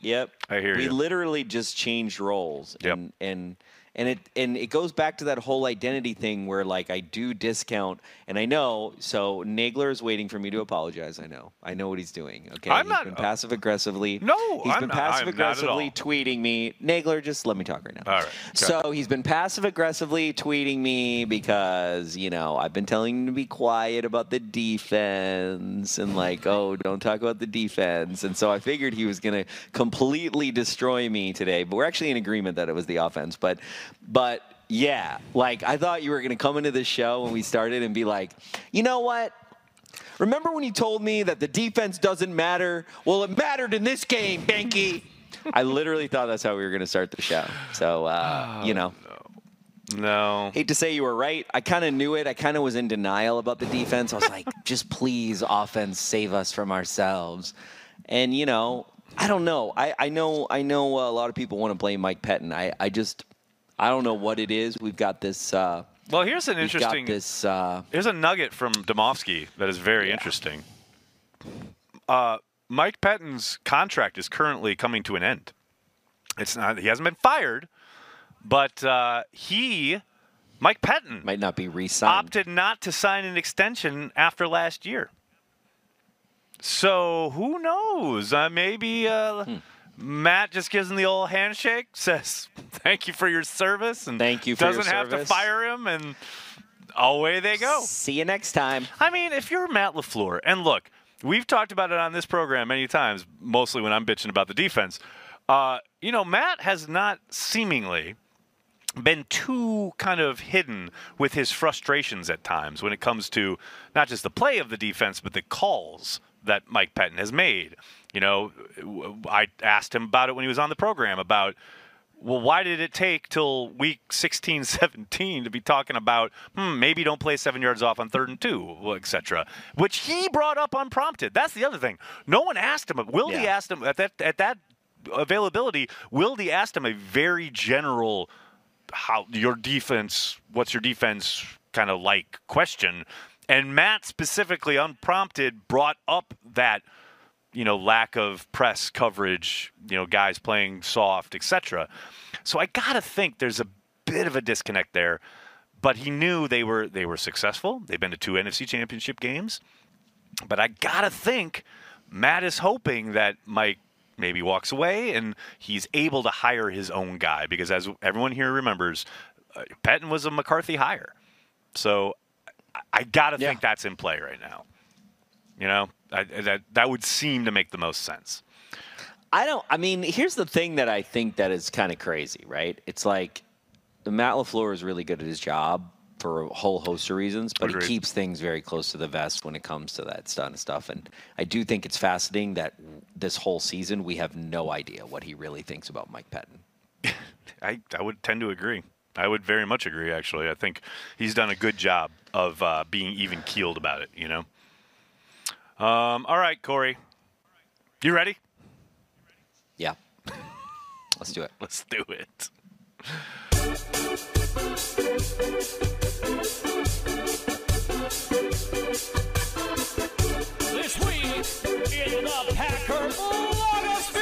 Yep. I hear we you. We literally just changed roles. Yep. And, and and it and it goes back to that whole identity thing where like I do discount and I know so Nagler is waiting for me to apologize. I know. I know what he's doing. Okay. I'm he's not, been passive aggressively. No, he's I'm been passive aggressively tweeting me. Nagler, just let me talk right now. All right. So he's been passive aggressively tweeting me because, you know, I've been telling him to be quiet about the defense and like, oh, don't talk about the defense. And so I figured he was going to completely destroy me today. But we're actually in agreement that it was the offense. But, but yeah, like I thought you were going to come into this show when we started and be like, you know what? Remember when you told me that the defense doesn't matter? Well, it mattered in this game, Behnke. I literally thought that's how we were going to start the show. So, uh, you know, no. hate to say you were right. I kind of knew it. I kind of was in denial about the defense. I was like, just please, offense, save us from ourselves. And you know, I don't know. I, I know. I know a lot of people want to blame Mike Pettine. I, I just, I don't know what it is. We've got this. Uh, Well, here's an interesting got this. Uh, Here's a nugget from Demovsky that is very Yeah. interesting. Uh, Mike Pettine's contract is currently coming to an end. It's not. He hasn't been fired, but uh, he, Mike Pettine, might not be re-signed. opted not to sign an extension after last year. So who knows? Uh, maybe uh, Hmm. Matt just gives him the old handshake, says "Thank you for your service," and Thank you for your doesn't have to fire him, and away they go. See you next time. I mean, if you're Matt LaFleur, and look, we've talked about it on this program many times, mostly when I'm bitching about the defense. Uh, you know, Matt has not seemingly been too kind of hidden with his frustrations at times when it comes to not just the play of the defense, but the calls that Mike Pettine has made. You know, I asked him about it when he was on the program about well, why did it take till week 16, 17 to be talking about, hmm, maybe don't play seven yards off on third and two, etc., which he brought up unprompted. That's the other thing. No one asked him. Wildy Yeah. asked him at that at that availability. Wildy asked him a very general, how your defense, what's your defense kind of like question, and Matt specifically unprompted brought up that you know lack of press coverage you know guys playing soft etc so i gotta think there's a bit of a disconnect there but he knew they were they were successful. They've been to two nfc championship games. But i gotta think matt is hoping that mike maybe walks away and he's able to hire his own guy because as everyone here remembers uh, Pettine was a mccarthy hire. So I- gotta Yeah. think that's in play right now you know, I, that that would seem to make the most sense. I don't. I mean, here's the thing that I think that is kind of crazy, right? It's like Matt LaFleur is really good at his job, for a whole host of reasons, but Agreed. he keeps things very close to the vest when it comes to that kind of stuff. And I do think it's fascinating that this whole season we have no idea what he really thinks about Mike Pettine. I, I would tend to agree. I would very much agree, actually. I think he's done a good job of uh, being even keeled about it, you know? Um, all right, Corey. You ready? Yeah. Let's do it. Let's do it. This week in the Packer blogosphere.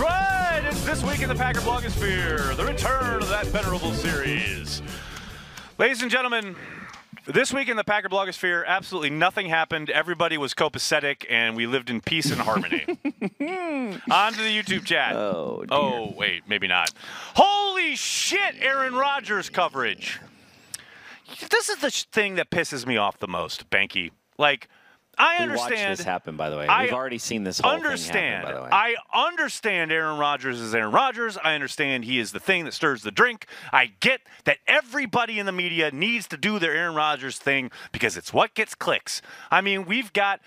Right. It's this week in the Packer blogosphere, the return of that venerable series. Ladies and gentlemen, this week in the Packer blogosphere, absolutely nothing happened. Everybody was copacetic, and we lived in peace and harmony. On to the YouTube chat. Oh. Oh, wait, maybe not. Holy shit, Aaron Rodgers coverage. This is the sh- thing that pisses me off the most, Behnke. Like, I We understand. watched this happen, by the way. I We've already seen this whole understand. thing happen, by the way. I understand Aaron Rodgers is Aaron Rodgers. I understand he is the thing that stirs the drink. I get that everybody in the media needs to do their Aaron Rodgers thing because it's what gets clicks. I mean, we've got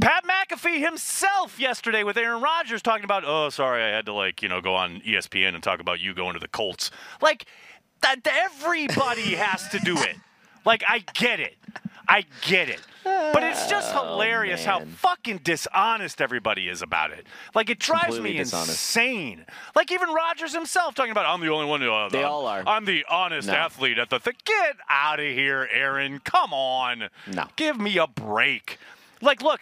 Pat McAfee himself yesterday with Aaron Rodgers talking about, oh, sorry, I had to like, you know, go on ESPN and talk about you going to the Colts. Like, that everybody has to do it. Like, I get it. I get it. But it's just hilarious how Oh, man. fucking dishonest everybody is about it. Like, it drives Completely me dishonest. insane. Like, even Rodgers himself talking about, I'm the only one who. Uh, They uh, all are. I'm the honest No. athlete at the thing. Get out of here, Aaron. Come on. No. Give me a break. Like, look,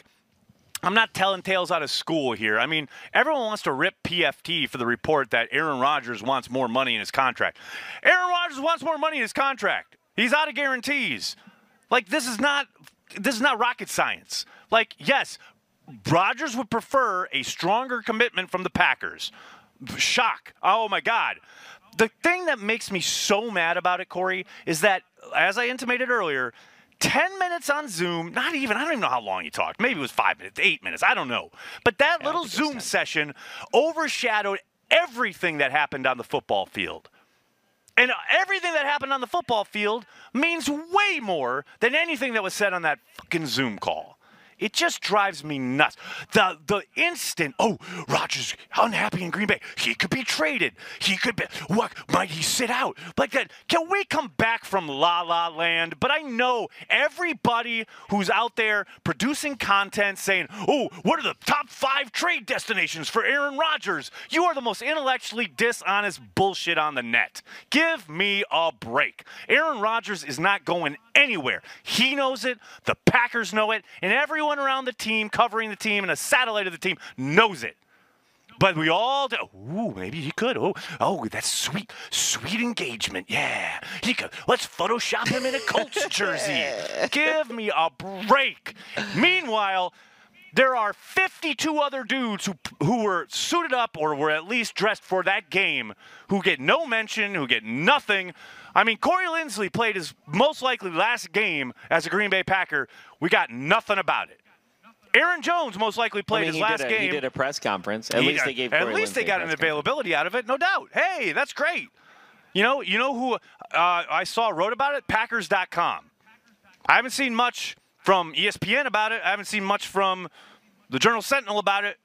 I'm not telling tales out of school here. I mean, everyone wants to rip PFT for the report that Aaron Rodgers wants more money in his contract. Aaron Rodgers wants more money in his contract. He's out of guarantees. Like this is not this is not rocket science. Like yes, Rodgers would prefer a stronger commitment from the Packers. Shock. Oh my God. The thing that makes me so mad about it, Corey, is that as I intimated earlier, 10 minutes on Zoom, not even, I don't even know how long he talked. Maybe it was five minutes, eight minutes, I don't know. But that little it was Zoom session overshadowed everything that happened on the football field. And everything that happened on the football field means way more than anything that was said on that fucking Zoom call. It just drives me nuts. The the instant, oh, Rodgers unhappy in Green Bay. He could be traded. He could be what might he sit out? Like that. Can we come back from La La Land? But I know everybody who's out there producing content saying, Oh, what are the top five trade destinations for Aaron Rodgers? You are the most intellectually dishonest bullshit on the net. Give me a break. Aaron Rodgers is not going anywhere. He knows it, the Packers know it, and everyone around the team, covering the team, and a satellite of the team knows it. But we all do. Ooh, maybe he could. Oh, oh, that's sweet, sweet engagement. Yeah, he could. Let's Photoshop him in a Colts jersey. Give me a break. Meanwhile, there are 52 other dudes who who were suited up or were at least dressed for that game who get no mention, who get nothing. I mean, Corey Linsley played his most likely last game as a Green Bay Packer. We got nothing about it. Aaron Jones most likely I played mean, his last a, game. He did a press conference. At He least they gave. Corey At least they got an press conference. availability out of it, no doubt. Hey, that's great. You know, you know who uh, I saw wrote about it? Packers.com. I haven't seen much from ESPN about it. I haven't seen much from the Journal Sentinel about it.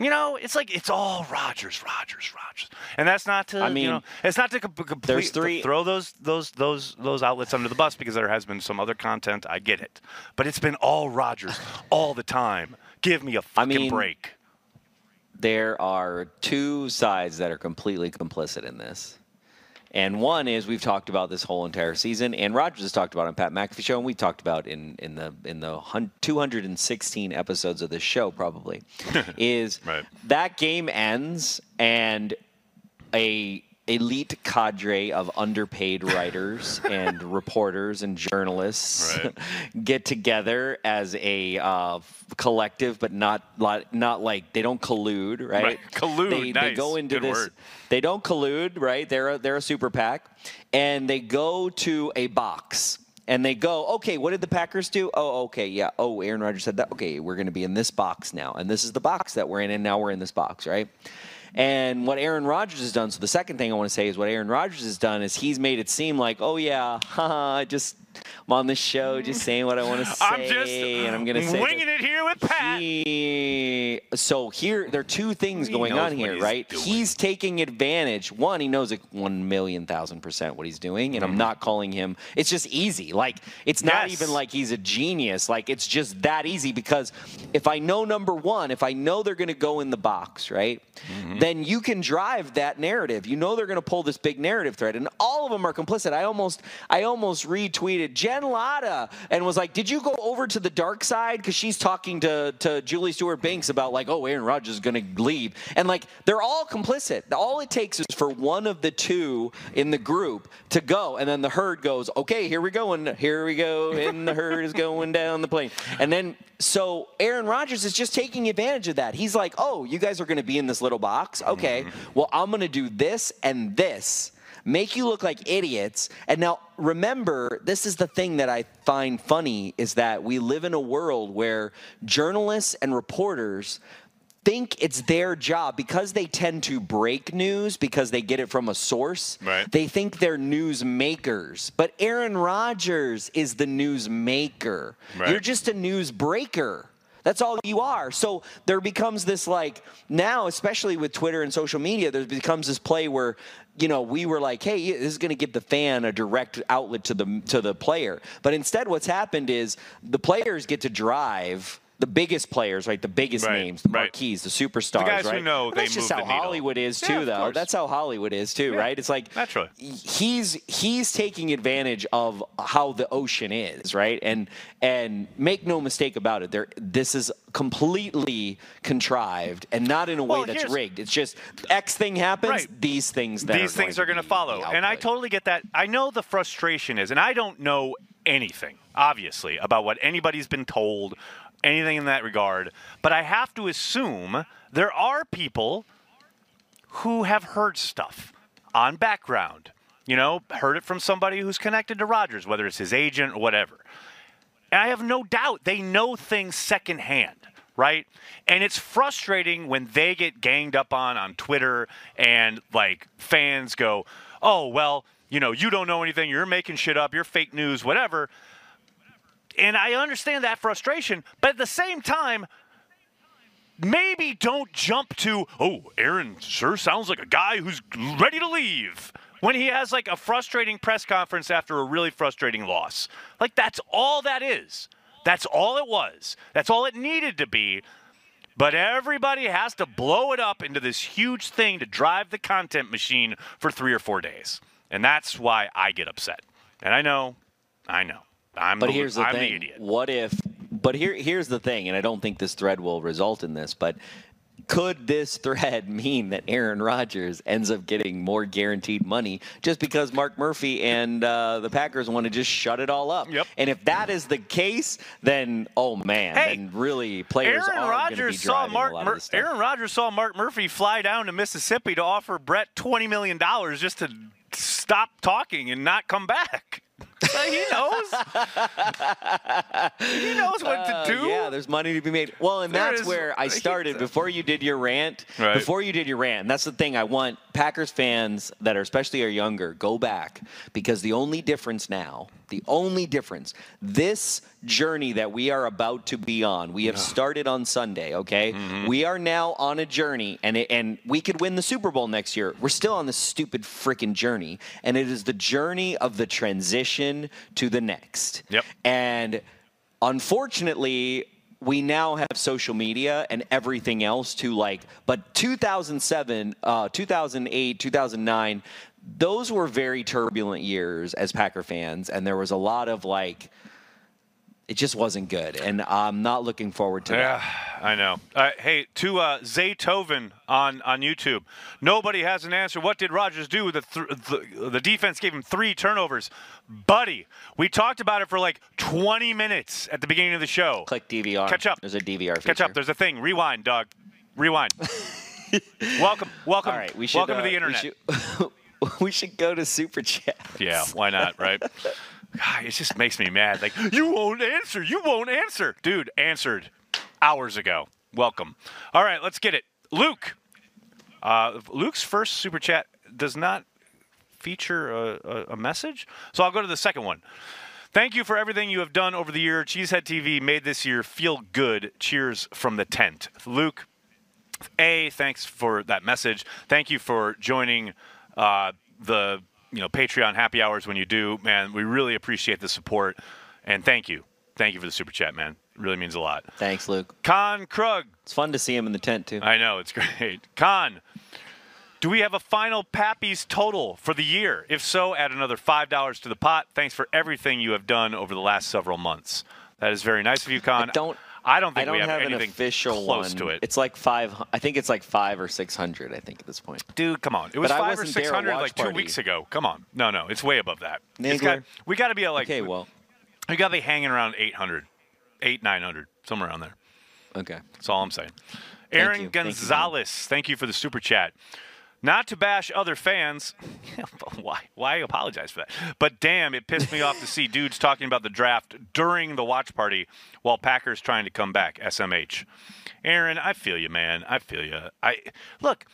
You know, it's like it's all Rodgers, Rodgers, Rodgers, and that's not to. I you mean, know, it's not to com- complete, there's three- throw those those those those outlets under the bus because there has been some other content. I get it, but it's been all Rodgers all the time. Give me a fucking mean, break. there are two sides that are completely complicit in this. And one is we've talked about this whole entire season, and Rodgers has talked about on Pat McAfee show, and we talked about in in the in the 216 episodes of this show probably, is Right. that game ends and a elite cadre of underpaid writers and reporters and journalists Right. get together as a uh, collective, but not not like they don't collude, right? Right. Collude, They, they nice. go into Good this. word. They don't collude, right? They're a, they're a super PAC, and they go to a box and they go, okay, what did the Packers do? Oh, okay, yeah. Oh, Aaron Rodgers said that. Okay, we're going to be in this box now, and this is the box that we're in, and now we're in this box, right? And what Aaron Rodgers has done. So the second thing I want to say is what Aaron Rodgers has done is he's made it seem like, oh yeah, haha, just I'm on this show, just saying what I want to say, I'm just and I'm going to say winging it here with Pat. he, so here there are two things He going on here, he's right? doing. He's taking advantage. One, he knows it one million thousand percent what he's doing, and I'm not calling him. It's just easy. Like it's not Mm-hmm. Even like he's a genius. Like it's just that easy because if I know number one, if I know they're going to go in the box, right, Mm-hmm. then you can drive that narrative. You know they're going to pull this big narrative thread, and all of them are complicit. I almost, I almost retweeted Jen Lada and was like, "Did you go over to the dark side?" Because she's talking to to Julie Stewart-Binks about like, "Oh, Aaron Rodgers is going to leave," and like they're all complicit. All it takes is for one of the two in the group to go, and then the herd goes, "Okay, here we go, and here we go, and the herd is going down the plane," and then. So Aaron Rodgers is just taking advantage of that. He's like, "Oh, you guys are going to be in this little box. Okay, mm-hmm. well, I'm going to do this and this." Make you look like idiots. And now remember, this is the thing that I find funny is that we live in a world where journalists and reporters think it's their job because they tend to break news because they get it from a source. Right. They think they're news makers. But Aaron Rodgers is the news maker. Right. You're just a news breaker. That's all you are. So there becomes this like now, especially with Twitter and social media, there becomes this play where you know we were like, hey, this is going to give the fan a direct outlet to the to the player. But instead, what's happened is the players get to drive. The biggest players, right? The biggest Right, names, the right. marquees, the superstars, guys who right? know But they that's just move how the. Hollywood is too, of though. That's how Hollywood is too, Yeah, right? It's like naturally. he's he's taking advantage of how the ocean is, right? And and make no mistake about it, there this is completely contrived and not in a way Well, that's rigged. It's just X thing happens, Right. these things that These things are going going to follow. And I totally get that. I know the frustration is, and I don't know anything, obviously, about what anybody's been told, anything in that regard. But I have to assume there are people who have heard stuff on background. You know, heard it from somebody who's connected to Rodgers, whether it's his agent or whatever. And I have no doubt they know things secondhand, right? And it's frustrating when they get ganged up on on Twitter and like fans go, oh, well, you know, you don't know anything. You're making shit up. You're fake news, whatever. And I understand that frustration. But at the same time, maybe don't jump to, oh, Aaron sure sounds like a guy who's ready to leave when he has like a frustrating press conference after a really frustrating loss. Like, that's all that is. That's all it was. That's all it needed to be. But everybody has to blow it up into this huge thing to drive the content machine for three or four days. And that's why I get upset. And I know, I know. I'm But the, here's the I'm thing. the idiot. What if? But here, here's the thing, and I don't think this thread will result in this. But could this thread mean that Aaron Rodgers ends up getting more guaranteed money just because Mark Murphy and uh, the Packers want to just shut it all up? Yep. And if that is the case, then oh man, Hey, then really players Aaron are going to be Rodgers saw Mark. Mur-. Aaron Rodgers saw Mark Murphy fly down to Mississippi to offer Brett twenty million dollars just to stop talking and not come back. He knows. he knows what to Uh, do. yeah, there's money to be made. Well, and There that's is- where I started before you did your rant. Right. Before you did your rant, and that's the thing. I want Packers fans that are especially are younger go back because the only difference now, the only difference, this journey that we are about to be on, we have started on Sunday. Okay, Mm-hmm. we are now on a journey, and it, and we could win the Super Bowl next year. We're still on this stupid freaking journey, and it is the journey of the transition to the next. Yep. And unfortunately, we now have social media and everything else to like, but 2007, uh, 2008, 2009, those were very turbulent years as Packer fans. And there was a lot of like, it just wasn't good. And I'm not looking forward to Yeah, that. I know. Uh, hey, to uh, Zaytoven on, on YouTube, nobody has an answer. What did Rodgers do? The, th- the the defense gave him three turnovers. Buddy, we talked about it for like 20 minutes at the beginning of the show. Click DVR. Catch up. There's a DVR feature. Catch up. There's a thing. Rewind, dog. Rewind. welcome, welcome, All right, we should. welcome uh, to the internet. We should, go to Super Chat. Yeah, why not, right? God, it just makes me mad. Like, you won't answer. You won't answer. Dude, answered hours ago. Welcome. All right, let's get it. Luke. Uh, Luke's first super chat does not feature a, a, a message. So I'll go to the second one. Thank you for everything you have done over the year. Cheesehead TV made this year feel good. Cheers from the tent. Luke, A, thanks for that message. Thank you for joining uh, the you know Patreon happy hours when you do. Man, we really appreciate the support. And thank you. Thank you for the super chat, man. It really means a lot. Thanks, Luke. Con Krug. It's fun to see him in the tent too. I know, it's great. Con, do we have a final Pappy's total for the year? If so, add another $5 to the pot. Thanks for everything you have done over the last several months. That is very nice of you, Con. I don't. I don't think I don't we have, have, an anything official close one. to it. It's like five. I think it's like five or six hundred. I think at this point. Dude, come on. It was But five or wasn't there at six hundred like two party. weeks ago. Come on. No, no, it's way above that. Got, we got to be at like Okay, well, we got to be hanging around 800, 8, 900, somewhere around there. okay. That's all I'm saying. Aaron you. Thank you. Gonzalez, thank you for the super chat. Not to bash other fans, why? Why apologize for that? But damn, it pissed me off to see dudes talking about the draft during the watch party while Packers trying to come back. SMH. Aaron, I feel you, man. I feel you. I look.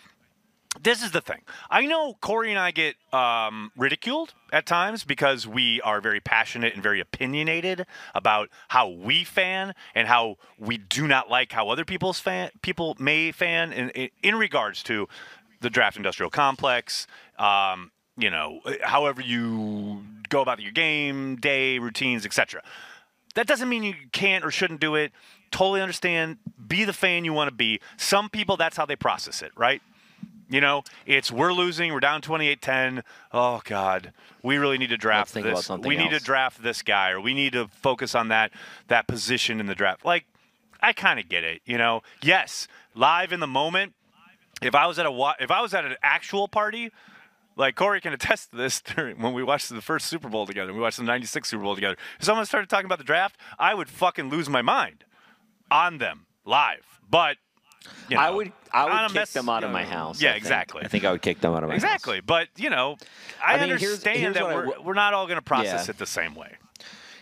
This is the thing. I know Corey and I get um, ridiculed at times because we are very passionate and very opinionated about how we fan and how we do not like how other people's fan people may fan in, in, in regards to the draft industrial complex. Um, you know, however you go about your game day routines, etc. That doesn't mean you can't or shouldn't do it. Totally understand. Be the fan you want to be. Some people, that's how they process it, right? You know, it's we're losing, we're down 28-10. Oh God, we really need to draft this. We need to draft this guy, or we need to focus on that that position in the draft. Like, I kind of get it. You know, yes, live in the moment. If I was at a if I was at an actual party, like Corey can attest to this during, when we watched the first Super Bowl together. We watched the '96 Super Bowl together. If someone started talking about the draft, I would fucking lose my mind on them live. But you know, I would. I would kick them out you of my house. Yeah, I exactly. I think I would kick them out of my house. Exactly. But you know, I, I mean, understand here's that we're, we're not all going to process Yeah. it the same way.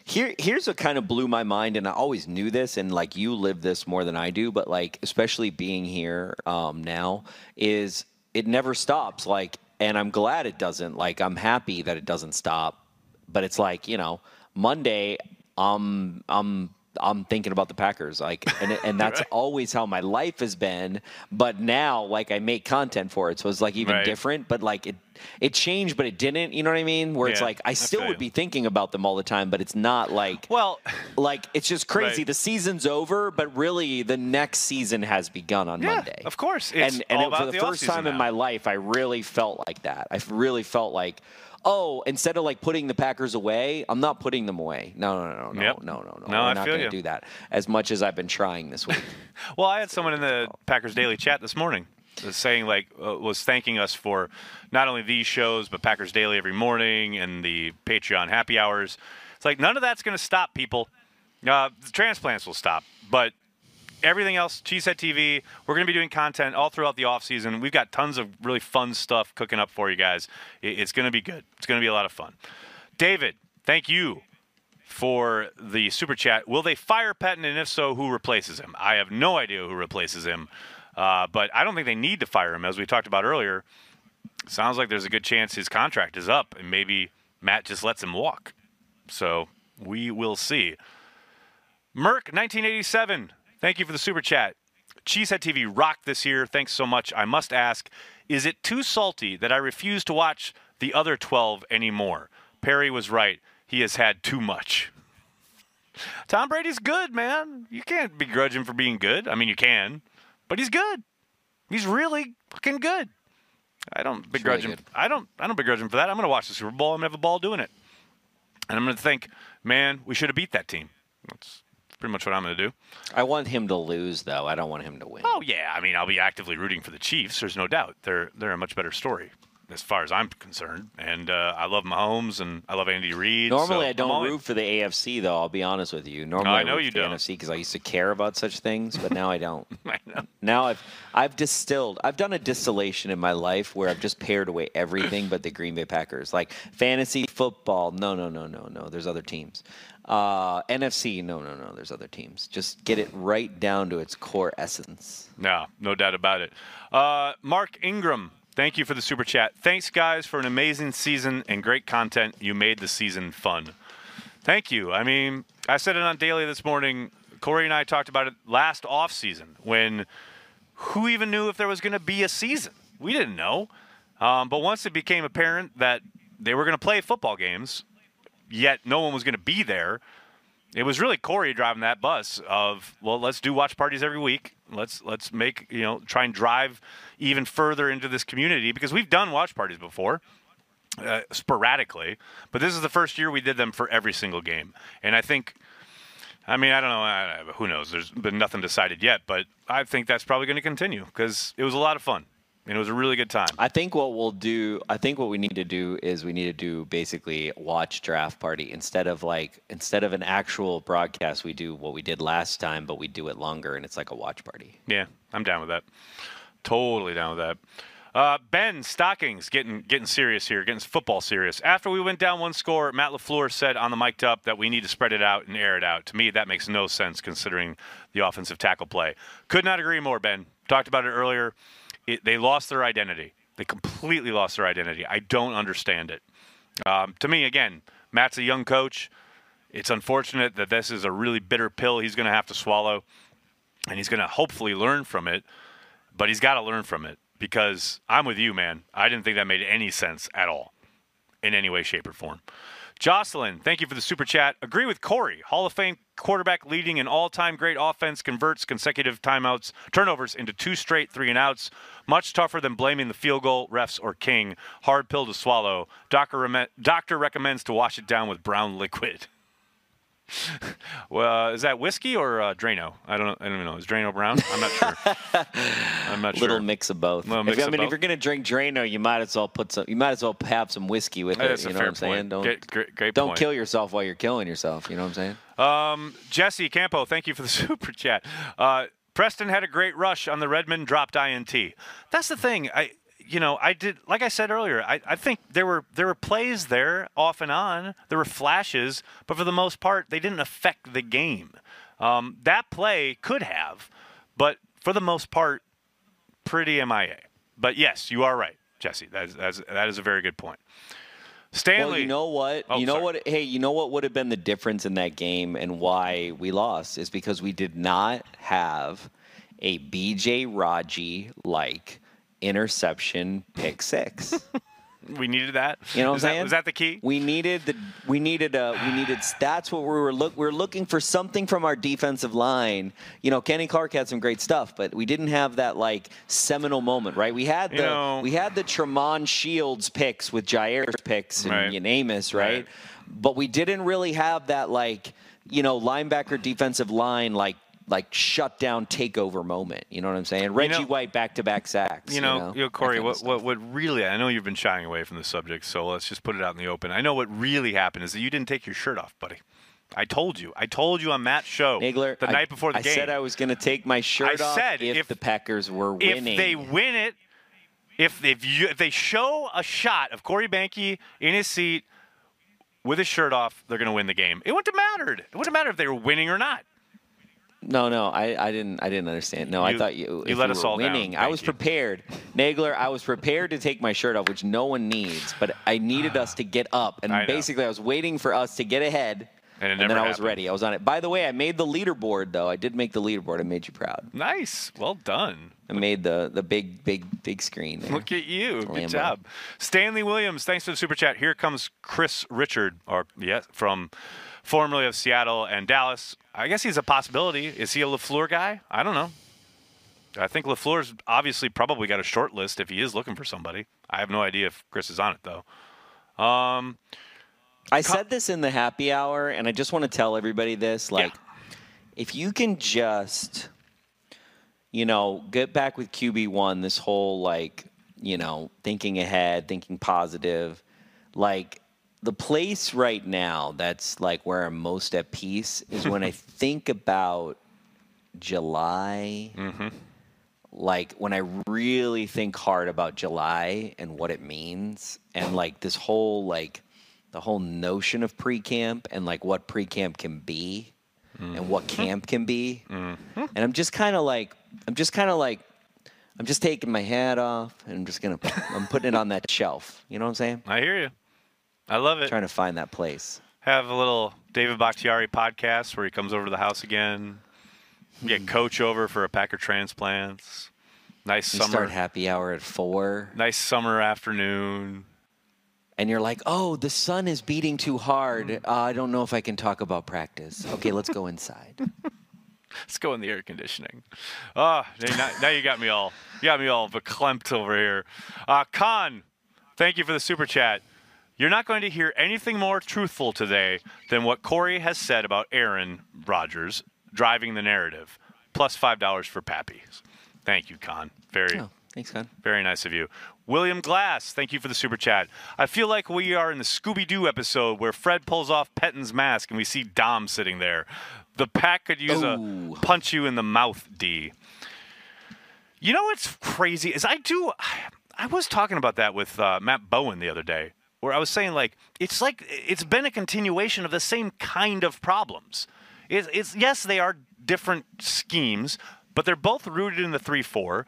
Here, here's what kind of blew my mind, and I always knew this, and like you live this more than I do, but like especially being here um, now is it never stops. Like, and I'm glad it doesn't. Like, I'm happy that it doesn't stop. But it's like you know, Monday, um, I'm I'm thinking about the Packers, like, and and that's Right. always how my life has been. But now, like, I make content for it, so it's like even Right. different. But like it, it changed, but it didn't. You know what I mean? Where it's like I still would be thinking about them all the time, but it's not like Well, like it's just crazy. Right. The season's over, but really the next season has begun on Yeah, Monday. of course. It's and and all it- for the the first time in my life, I really felt like that. I really felt like, oh, instead of like putting the Packers away, I'm not putting them away. No, no, no, no, Yep. no, no, no. No, We're I not going to do that as much as I've been trying this week. Well, I had someone in the Packers Daily chat this morning was saying like uh, was thanking us for not only these shows but Packers Daily every morning and the Patreon happy hours. It's like none of that's going to stop people. Uh, the transplants will stop, but everything else, Cheesehead TV, we're going to be doing content all throughout the off season. We've got tons of really fun stuff cooking up for you guys. It's going to be good. It's going to be a lot of fun. David, thank you for the super chat. Will they fire Patton, and if so, who replaces him? I have no idea who replaces him, uh, but I don't think they need to fire him, as we talked about earlier. Sounds like there's a good chance his contract is up, and maybe Matt just lets him walk. So we will see. Merck, 1987. Thank you for the super chat. Cheesehead TV rocked this year. Thanks so much. I must ask, is it too salty that I refuse to watch the other 12 anymore? Perry was right. He has had too much. Tom Brady's good, man. You can't begrudge him for being good. I mean, you can, but he's good. He's really fucking good. I don't begrudge really him. good. I don't. I don't begrudge him for that. I'm going to watch the Super Bowl. I'm going to have a ball doing it, and I'm going to think, man, we should have beat that team. That's pretty much what I'm going to do. I want him to lose, though. I don't want him to win. Oh yeah, I mean, I'll be actively rooting for the Chiefs. There's no doubt. They're they're a much better story. as far as I'm concerned. And uh, I love Mahomes and I love Andy Reid. Normally, so I don't root for the AFC, though. I'll be honest with you. Normally, I know root you don't. NFC because I used to care about such things, but now I don't. I know. Now I've I've distilled. I've done a distillation in my life where I've just pared away everything but the Green Bay Packers. Like fantasy football, no, no, no, no, no. There's other teams. Uh, NFC, no, no, no. There's other teams. Just get it right down to its core essence. No, no doubt about it. Uh, Mark Ingram, thank you for the super chat. Thanks, guys, for an amazing season and great content. You made the season fun. Thank you. I mean, I said it on Daily this morning. Corey and I talked about it last off season when who even knew if there was going to be a season? We didn't know. Um, but once it became apparent that they were going to play football games, yet no one was going to be there, it was really Corey driving that bus of well, let's do watch parties every week. Let's let's make you know try and drive even further into this community because we've done watch parties before. Uh, sporadically, but this is the first year we did them for every single game, and I think, I mean, I don't know, I, who knows? There's been nothing decided yet, but I think that's probably going to continue because it was a lot of fun and it was a really good time. I think what we'll do, I think what we need to do is we need to do basically watch draft party instead of like instead of an actual broadcast. We do what we did last time, but we do it longer and it's like a watch party. Yeah, I'm down with that. Totally down with that. Uh, ben Stockings getting getting serious here, getting football serious. After we went down one score, Matt LaFleur said on the mic'd up that we need to spread it out and air it out. To me, that makes no sense considering the offensive tackle play. Could not agree more, Ben. Talked about it earlier. It, they lost their identity. They completely lost their identity. I don't understand it. Um, to me, again, Matt's a young coach. It's unfortunate that this is a really bitter pill he's going to have to swallow, and he's going to hopefully learn from it. But he's got to learn from it because I'm with you, man. I didn't think that made any sense at all, in any way, shape, or form. Jocelyn, thank you for the super chat. Agree with Corey. Hall of Fame quarterback leading an all-time great offense converts consecutive timeouts, turnovers into two straight three and outs. Much tougher than blaming the field goal, refs, or king. Hard pill to swallow. Doctor, doctor recommends to wash it down with brown liquid. well, uh, is that whiskey or uh, Drano? I don't. I don't even know. Is Drano brown? I'm not sure. I'm not Little sure. mix of both. Little If- mix I mean, if you're gonna drink Drano, you might as well put some. You might as well have some whiskey with That's it. You know what I'm saying? point. Don't Great- great- great don't point. kill yourself while you're killing yourself. You know what I'm saying? Um, Jesse Campo, thank you for the super chat. Uh, Preston had a great rush on the Redmond dropped INT. That's the thing. I, you know, I did like I said earlier. I, I think there were there were plays there off and on. There were flashes, but for the most part, they didn't affect the game. Um, that play could have, but for the most part, pretty MIA. But yes, you are right, Jesse. That is, that is, that is a very good point. Stanley. Well, you know what? Oh, you know sorry. what? Hey, you know what would have been the difference in that game and why we lost is because we did not have a BJ Raji like interception pick six. we needed that. You know what I'm that- saying? Was that the key? We needed the we needed uh we needed that's what we were look we were looking for something from our defensive line. You know, Kenny Clark had some great stuff, but we didn't have that like seminal moment, right? We had the You know- we had the Tramon Shields picks with Jaire's picks and, Right. and Amos, right? Right. But we didn't really have that like you know linebacker defensive line like like shut down takeover moment. You know what I'm saying? Reggie White back to back sacks. You know, you know, that Corey, kind of what, what, what really, I know you've been shying away from the subject, so let's just put it out in the open. I know what really happened is that you didn't take your shirt off, buddy. I told you. I told you on Matt's show Nagler, the I- night before the I game. I said I was going to take my shirt I off said if, if- the Packers were winning. if they win it, if if you if they show a shot of Corey Behnke in his seat with his shirt off, they're going to win the game. It wouldn't have mattered. It wouldn't matter if they were winning or not. No, no, I, I didn't. I didn't understand. No, I thought you. you let we us were all down. winning. I was you. prepared, Nagler. I was prepared to take my shirt off, which no one needs. But I needed us to get up, and I basically, I was waiting for us to get ahead. And it then never I was ready. I was on it. By the way, I made the leaderboard, though. I did make the leaderboard. I made you proud. Nice. Well done. I made the the big, big, big screen. There. Look at you. Good Lambo. job. Stanley Williams, thanks for the super chat. Here comes Chris Richard, or yes, from formerly of Seattle and Dallas. I guess he's a possibility. Is he a LaFleur guy? I don't know. I think LaFleur's obviously probably got a short list if he is looking for somebody. I have no idea if Chris is on it though. Um, I said this in the happy hour, and I just want to tell everybody this. Like, if you can just, you know, get back with QB1, this whole, like, you know, thinking ahead, thinking positive. Like the place right now that's like where I'm most at peace is when I think about July. Mm-hmm. Like when I really think hard about July and what it means, and like this whole like the whole notion of pre-camp and like what pre-camp can be and what mm-hmm. camp can be. Mm-hmm. And I'm just kind of like I'm just kind of like I'm just taking my hat off and I'm just gonna I'm putting it on that shelf. You know what I'm saying? I hear you. I love it. Trying to find that place. Have a little David Bakhtiari podcast where he comes over to the house again. Get coach over for a Packer transplants. Nice You summer. start happy hour at four, nice summer afternoon. and you're like, "Oh, the sun is beating too hard. Uh, I don't know if I can talk about practice. Okay, let's go inside." Let's go in the air conditioning. Oh, now, now you got me all you got me all verklempt over here. Uh, Con, thank you for the super chat. You're not going to hear anything more truthful today than what Corey has said about Aaron Rodgers driving the narrative. Plus five dollars for Pappies. Thank you, Con. Very Oh, thanks, Con. very nice of you. William Glass, thank you for the super chat. I feel like we are in the Scooby Doo episode where Fred pulls off Pettine's mask and we see Dom sitting there. The pack could use Ooh. a punch you in the mouth, D. You know what's crazy is I do. I was talking about that with uh, Matt Bowen the other day, where I was saying like it's like it's been a continuation of the same kind of problems. It's, it's yes, they are different schemes, but they're both rooted in the three four.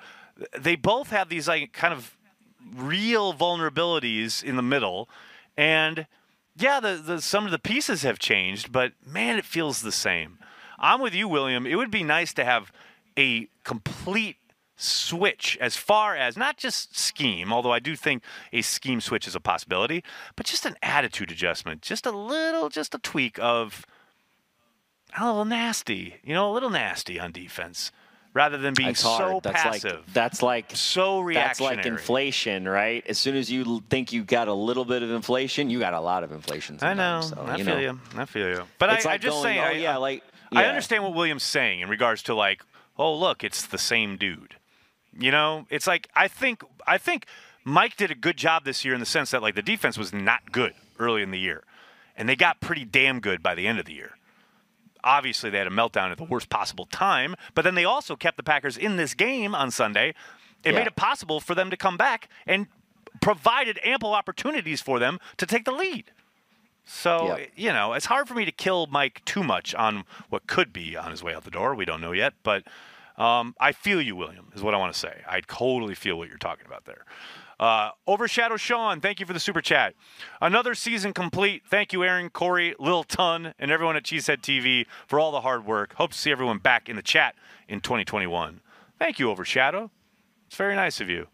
They both have these like kind of real vulnerabilities in the middle, and yeah, the, the some of the pieces have changed, but man, it feels the same. I'm with you, William. It would be nice to have a complete switch as far as not just scheme, although I do think a scheme switch is a possibility, but just an attitude adjustment, just a little, just a tweak of a little nasty, you know, a little nasty on defense, rather than being That's so that's passive, like that's like so reactionary. that's like inflation, right? As soon as you think you got a little bit of inflation, you got a lot of inflation. I know. So, I you feel know. you. I feel you. But It's I, I just going, saying. oh, I, yeah, like I understand what William's saying in regards to like, oh look, it's the same dude. You know, it's like I think I think Mike did a good job this year in the sense that like the defense was not good early in the year, and they got pretty damn good by the end of the year. Obviously, they had a meltdown at the worst possible time, but then they also kept the Packers in this game on Sunday. It Yeah. made it possible for them to come back and provided ample opportunities for them to take the lead. So, you know, it's hard for me to kill Mike too much on what could be on his way out the door. We don't know yet, but um, I feel you, William, is what I want to say. I totally feel what you're talking about there. Uh, Overshadow Sean, thank you for the super chat. Another season complete. Thank you, Aaron, Corey, Lil Ton, and everyone at Cheesehead TV for all the hard work. Hope to see everyone back in the chat in 2021. Thank you, Overshadow. It's very nice of you.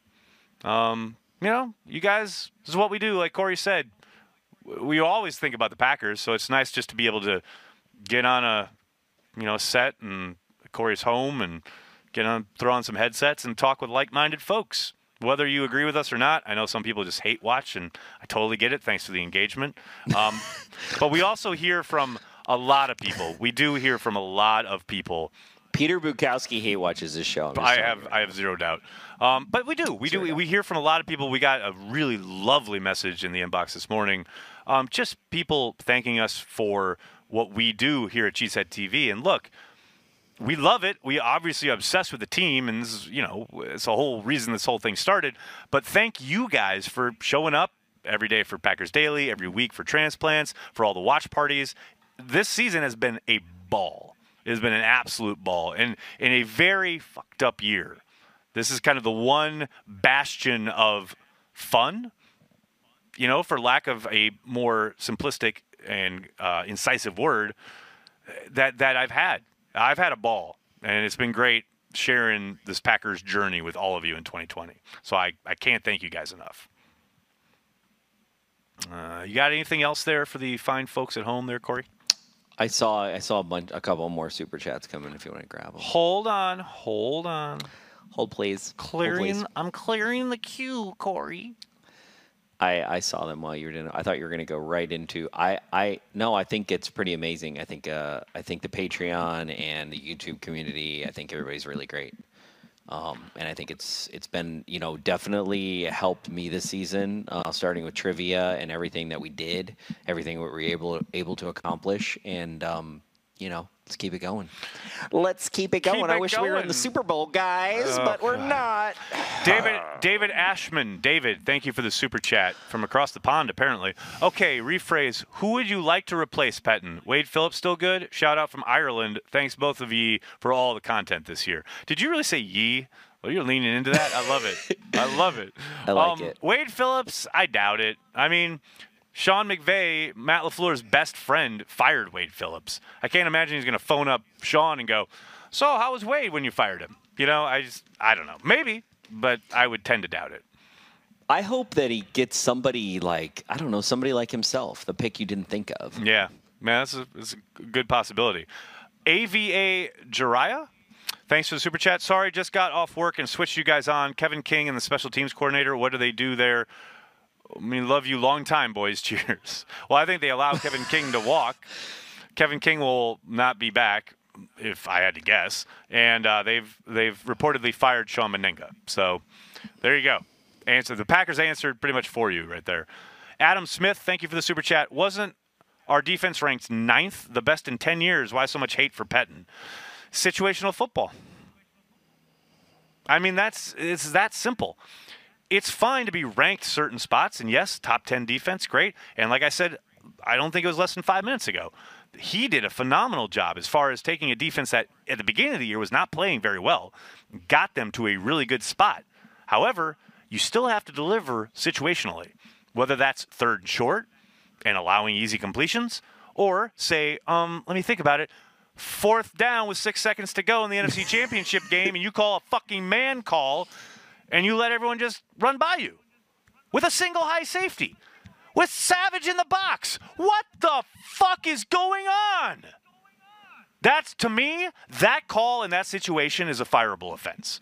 Um, you know, you guys, this is what we do. Like Corey said, we always think about the Packers, so it's nice just to be able to get on a you know set and Corey's home and get on throw on some headsets and talk with like-minded folks. Whether you agree with us or not, I know some people just hate watch, and I totally get it. Thanks for the engagement, um, but we also hear from a lot of people. We do hear from a lot of people Peter Bukowski hate watches this show. I have you. I have zero doubt. Um, but we do we do doubt. we hear from a lot of people. We got a really lovely message in the inbox this morning. Um, just people thanking us for what we do here at Cheesehead TV. And look, we love it. We obviously obsessed with the team, and is, you know it's the whole reason this whole thing started. But thank you guys for showing up every day for Packers Daily, every week for transplants, for all the watch parties. This season has been a ball. It has been an absolute ball, and in a very fucked up year. This is kind of the one bastion of fun, you know, for lack of a more simplistic and uh, incisive word that that I've had. I've had a ball, and it's been great sharing this Packers journey with all of you in 2020. So I, I can't thank you guys enough. Uh, you got anything else there for the fine folks at home there, Corey? I saw I saw a bunch, a couple more super chats coming. If you want to grab them, Hold on, hold on. hold please. Hold, Clearing, please. I'm clearing the queue, Corey. I, I saw them while you were doing. I thought you were going to go right into. I I no. I think it's pretty amazing. I think uh I think the Patreon and the YouTube community. I think everybody's really great. Um, and I think it's it's been you know definitely helped me this season, uh, starting with trivia and everything that we did, everything we were able able to accomplish, and um, you know let's keep it going. Let's keep it going. Keep I it wish we were in the Super Bowl, guys, oh, but we're not. David David Ashman, David, thank you for the super chat from across the pond. Apparently, okay. Rephrase: Who would you like to replace Pettine? Wade Phillips still good? Shout out from Ireland. Thanks both of ye for all the content this year. Did you really say ye? Well, you're leaning into that. I love it. I love it. I like um, it. Wade Phillips, I doubt it. I mean, Sean McVay, Matt LaFleur's best friend, fired Wade Phillips. I can't imagine he's going to phone up Sean and go, "So, how was Wade when you fired him?" You know, I just, I don't know. Maybe, but I would tend to doubt it. I hope that he gets somebody like I don't know, somebody like himself, the pick you didn't think of. Yeah, man, that's a, that's a good possibility. AVA Jiraiya, thanks for the super chat. Sorry, just got off work and switched you guys on. Kevin King and the special teams coordinator. What do they do there? I mean, love you long time, boys. Cheers. Well, I think they allow Kevin King to walk. Kevin King will not be back, if I had to guess. And uh, they've they've reportedly fired Shawn Mennenga. So there you go. Answer the Packers answered pretty much for you right there. Adam Smith, thank you for the super chat. Wasn't our defense ranked ninth, the best in ten years? Why so much hate for Pettine? Situational football. I mean, that's it's that simple. It's fine to be ranked certain spots, and yes, top ten defense, great. And like I said, I don't think it was less than five minutes ago. He did a phenomenal job as far as taking a defense that at the beginning of the year was not playing very well, got them to a really good spot. However, you still have to deliver situationally, whether that's third and short and allowing easy completions, or say, um, let me think about it. Fourth down with six seconds to go in the NFC Championship game, and you call a fucking man call, and you let everyone just run by you with a single high safety, with Savage in the box. What the fuck is going on? That's to me, that call in that situation is a fireable offense.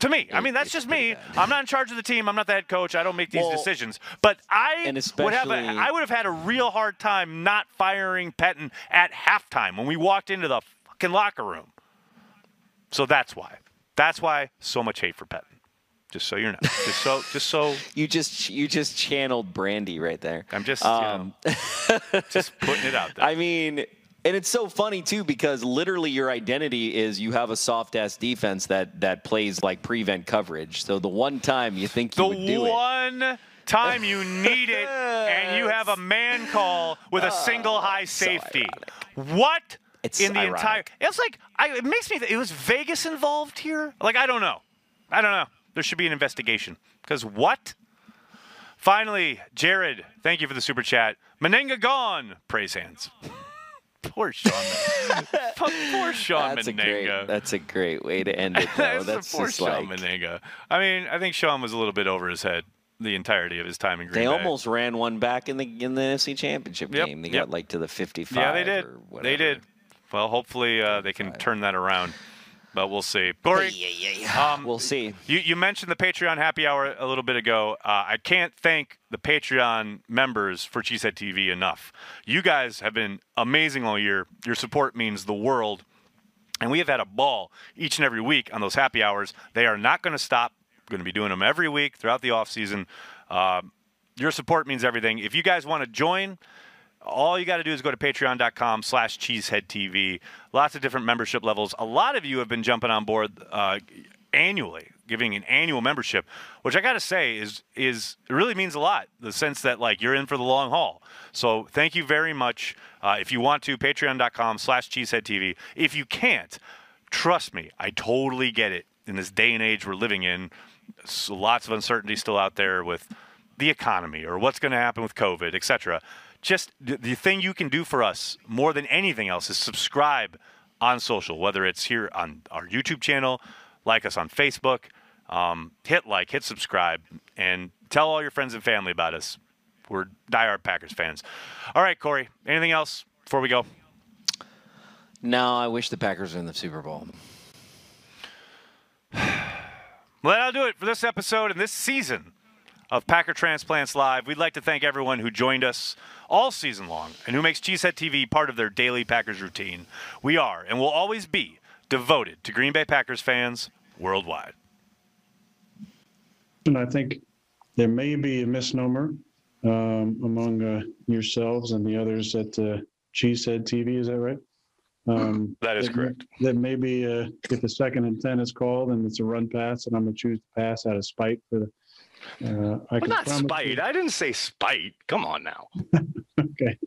To me, I mean that's just me. I'm not in charge of the team. I'm not the head coach. I don't make these Well, decisions. But I would have a, I would have had a real hard time not firing Pettine at halftime when we walked into the fucking locker room. So that's why. That's why so much hate for Pettine. Just so you're not. Just so just so You just you just channeled Brandy right there. I'm just you Um, know, just putting it out there. I mean, and it's so funny too because literally your identity is you have a soft ass defense that that plays like prevent coverage. So the one time you think you the would do it, one time you need it and you have a man call with a single high safety. what? It's in the ironic. entire it's like I, it makes me it was Vegas involved here? Like I don't know. I don't know. There should be an investigation. Cuz what? Finally, Jared, thank you for the super chat. Mennenga gone. Praise hands. Poor Shawn. poor, poor Shawn that's a great that's a great way to end it. Though. That's, poor just Shawn like Mennenga. I mean, I think Shawn was a little bit over his head the entirety of his time in Green they Bay. almost ran one back in the in the NFC Championship Yep, game. They yep. got like to the 55. Yeah, they did. They did. Well, hopefully uh, they can turn that around, but we'll see. Corey, Yeah, yeah, yeah. Um, we'll see. you, you mentioned the Patreon happy hour a little bit ago. Uh, I can't thank the Patreon members for Cheesehead TV enough. You guys have been amazing all year. Your support means the world. And we have had a ball each and every week on those happy hours. They are not going to stop. We're going to be doing them every week throughout the off season. Uh, your support means everything. If you guys want to join, all you got to do is go to patreon.com slash cheeseheadtv lots of different membership levels. A lot of you have been jumping on board uh, annually giving an annual membership which i got to say is is it really means a lot the sense that like you're in for the long haul. So thank you very much. Uh, if you want to patreon.com slash cheeseheadtv if you can't trust me i totally get it. In this day and age we're living in lots of uncertainty still out there with the economy or what's going to happen with COVID, etc. Just the, thing you can do for us more than anything else is subscribe on social, whether it's here on our YouTube channel, like us on Facebook, um, hit like, hit subscribe, and tell all your friends and family about us. We're diehard Packers fans. All right, Corey. Anything else before we go? No, I wish the Packers were in the Super Bowl. Well, that'll do it for this episode and this season of Packer Transplants Live. We'd like to thank everyone who joined us all season long and who makes Cheesehead TV part of their daily Packers routine. We are and will always be devoted to Green Bay Packers fans worldwide. And I think there may be a misnomer um, among uh, yourselves and the others at uh, Cheesehead TV. Is that right? Um, That is that- correct. That maybe uh, if the second and ten is called and it's a run pass, and I'm going to choose to pass out of spite for the. Uh, I Well, not promise you- spite. I didn't say spite. Come on now. Okay.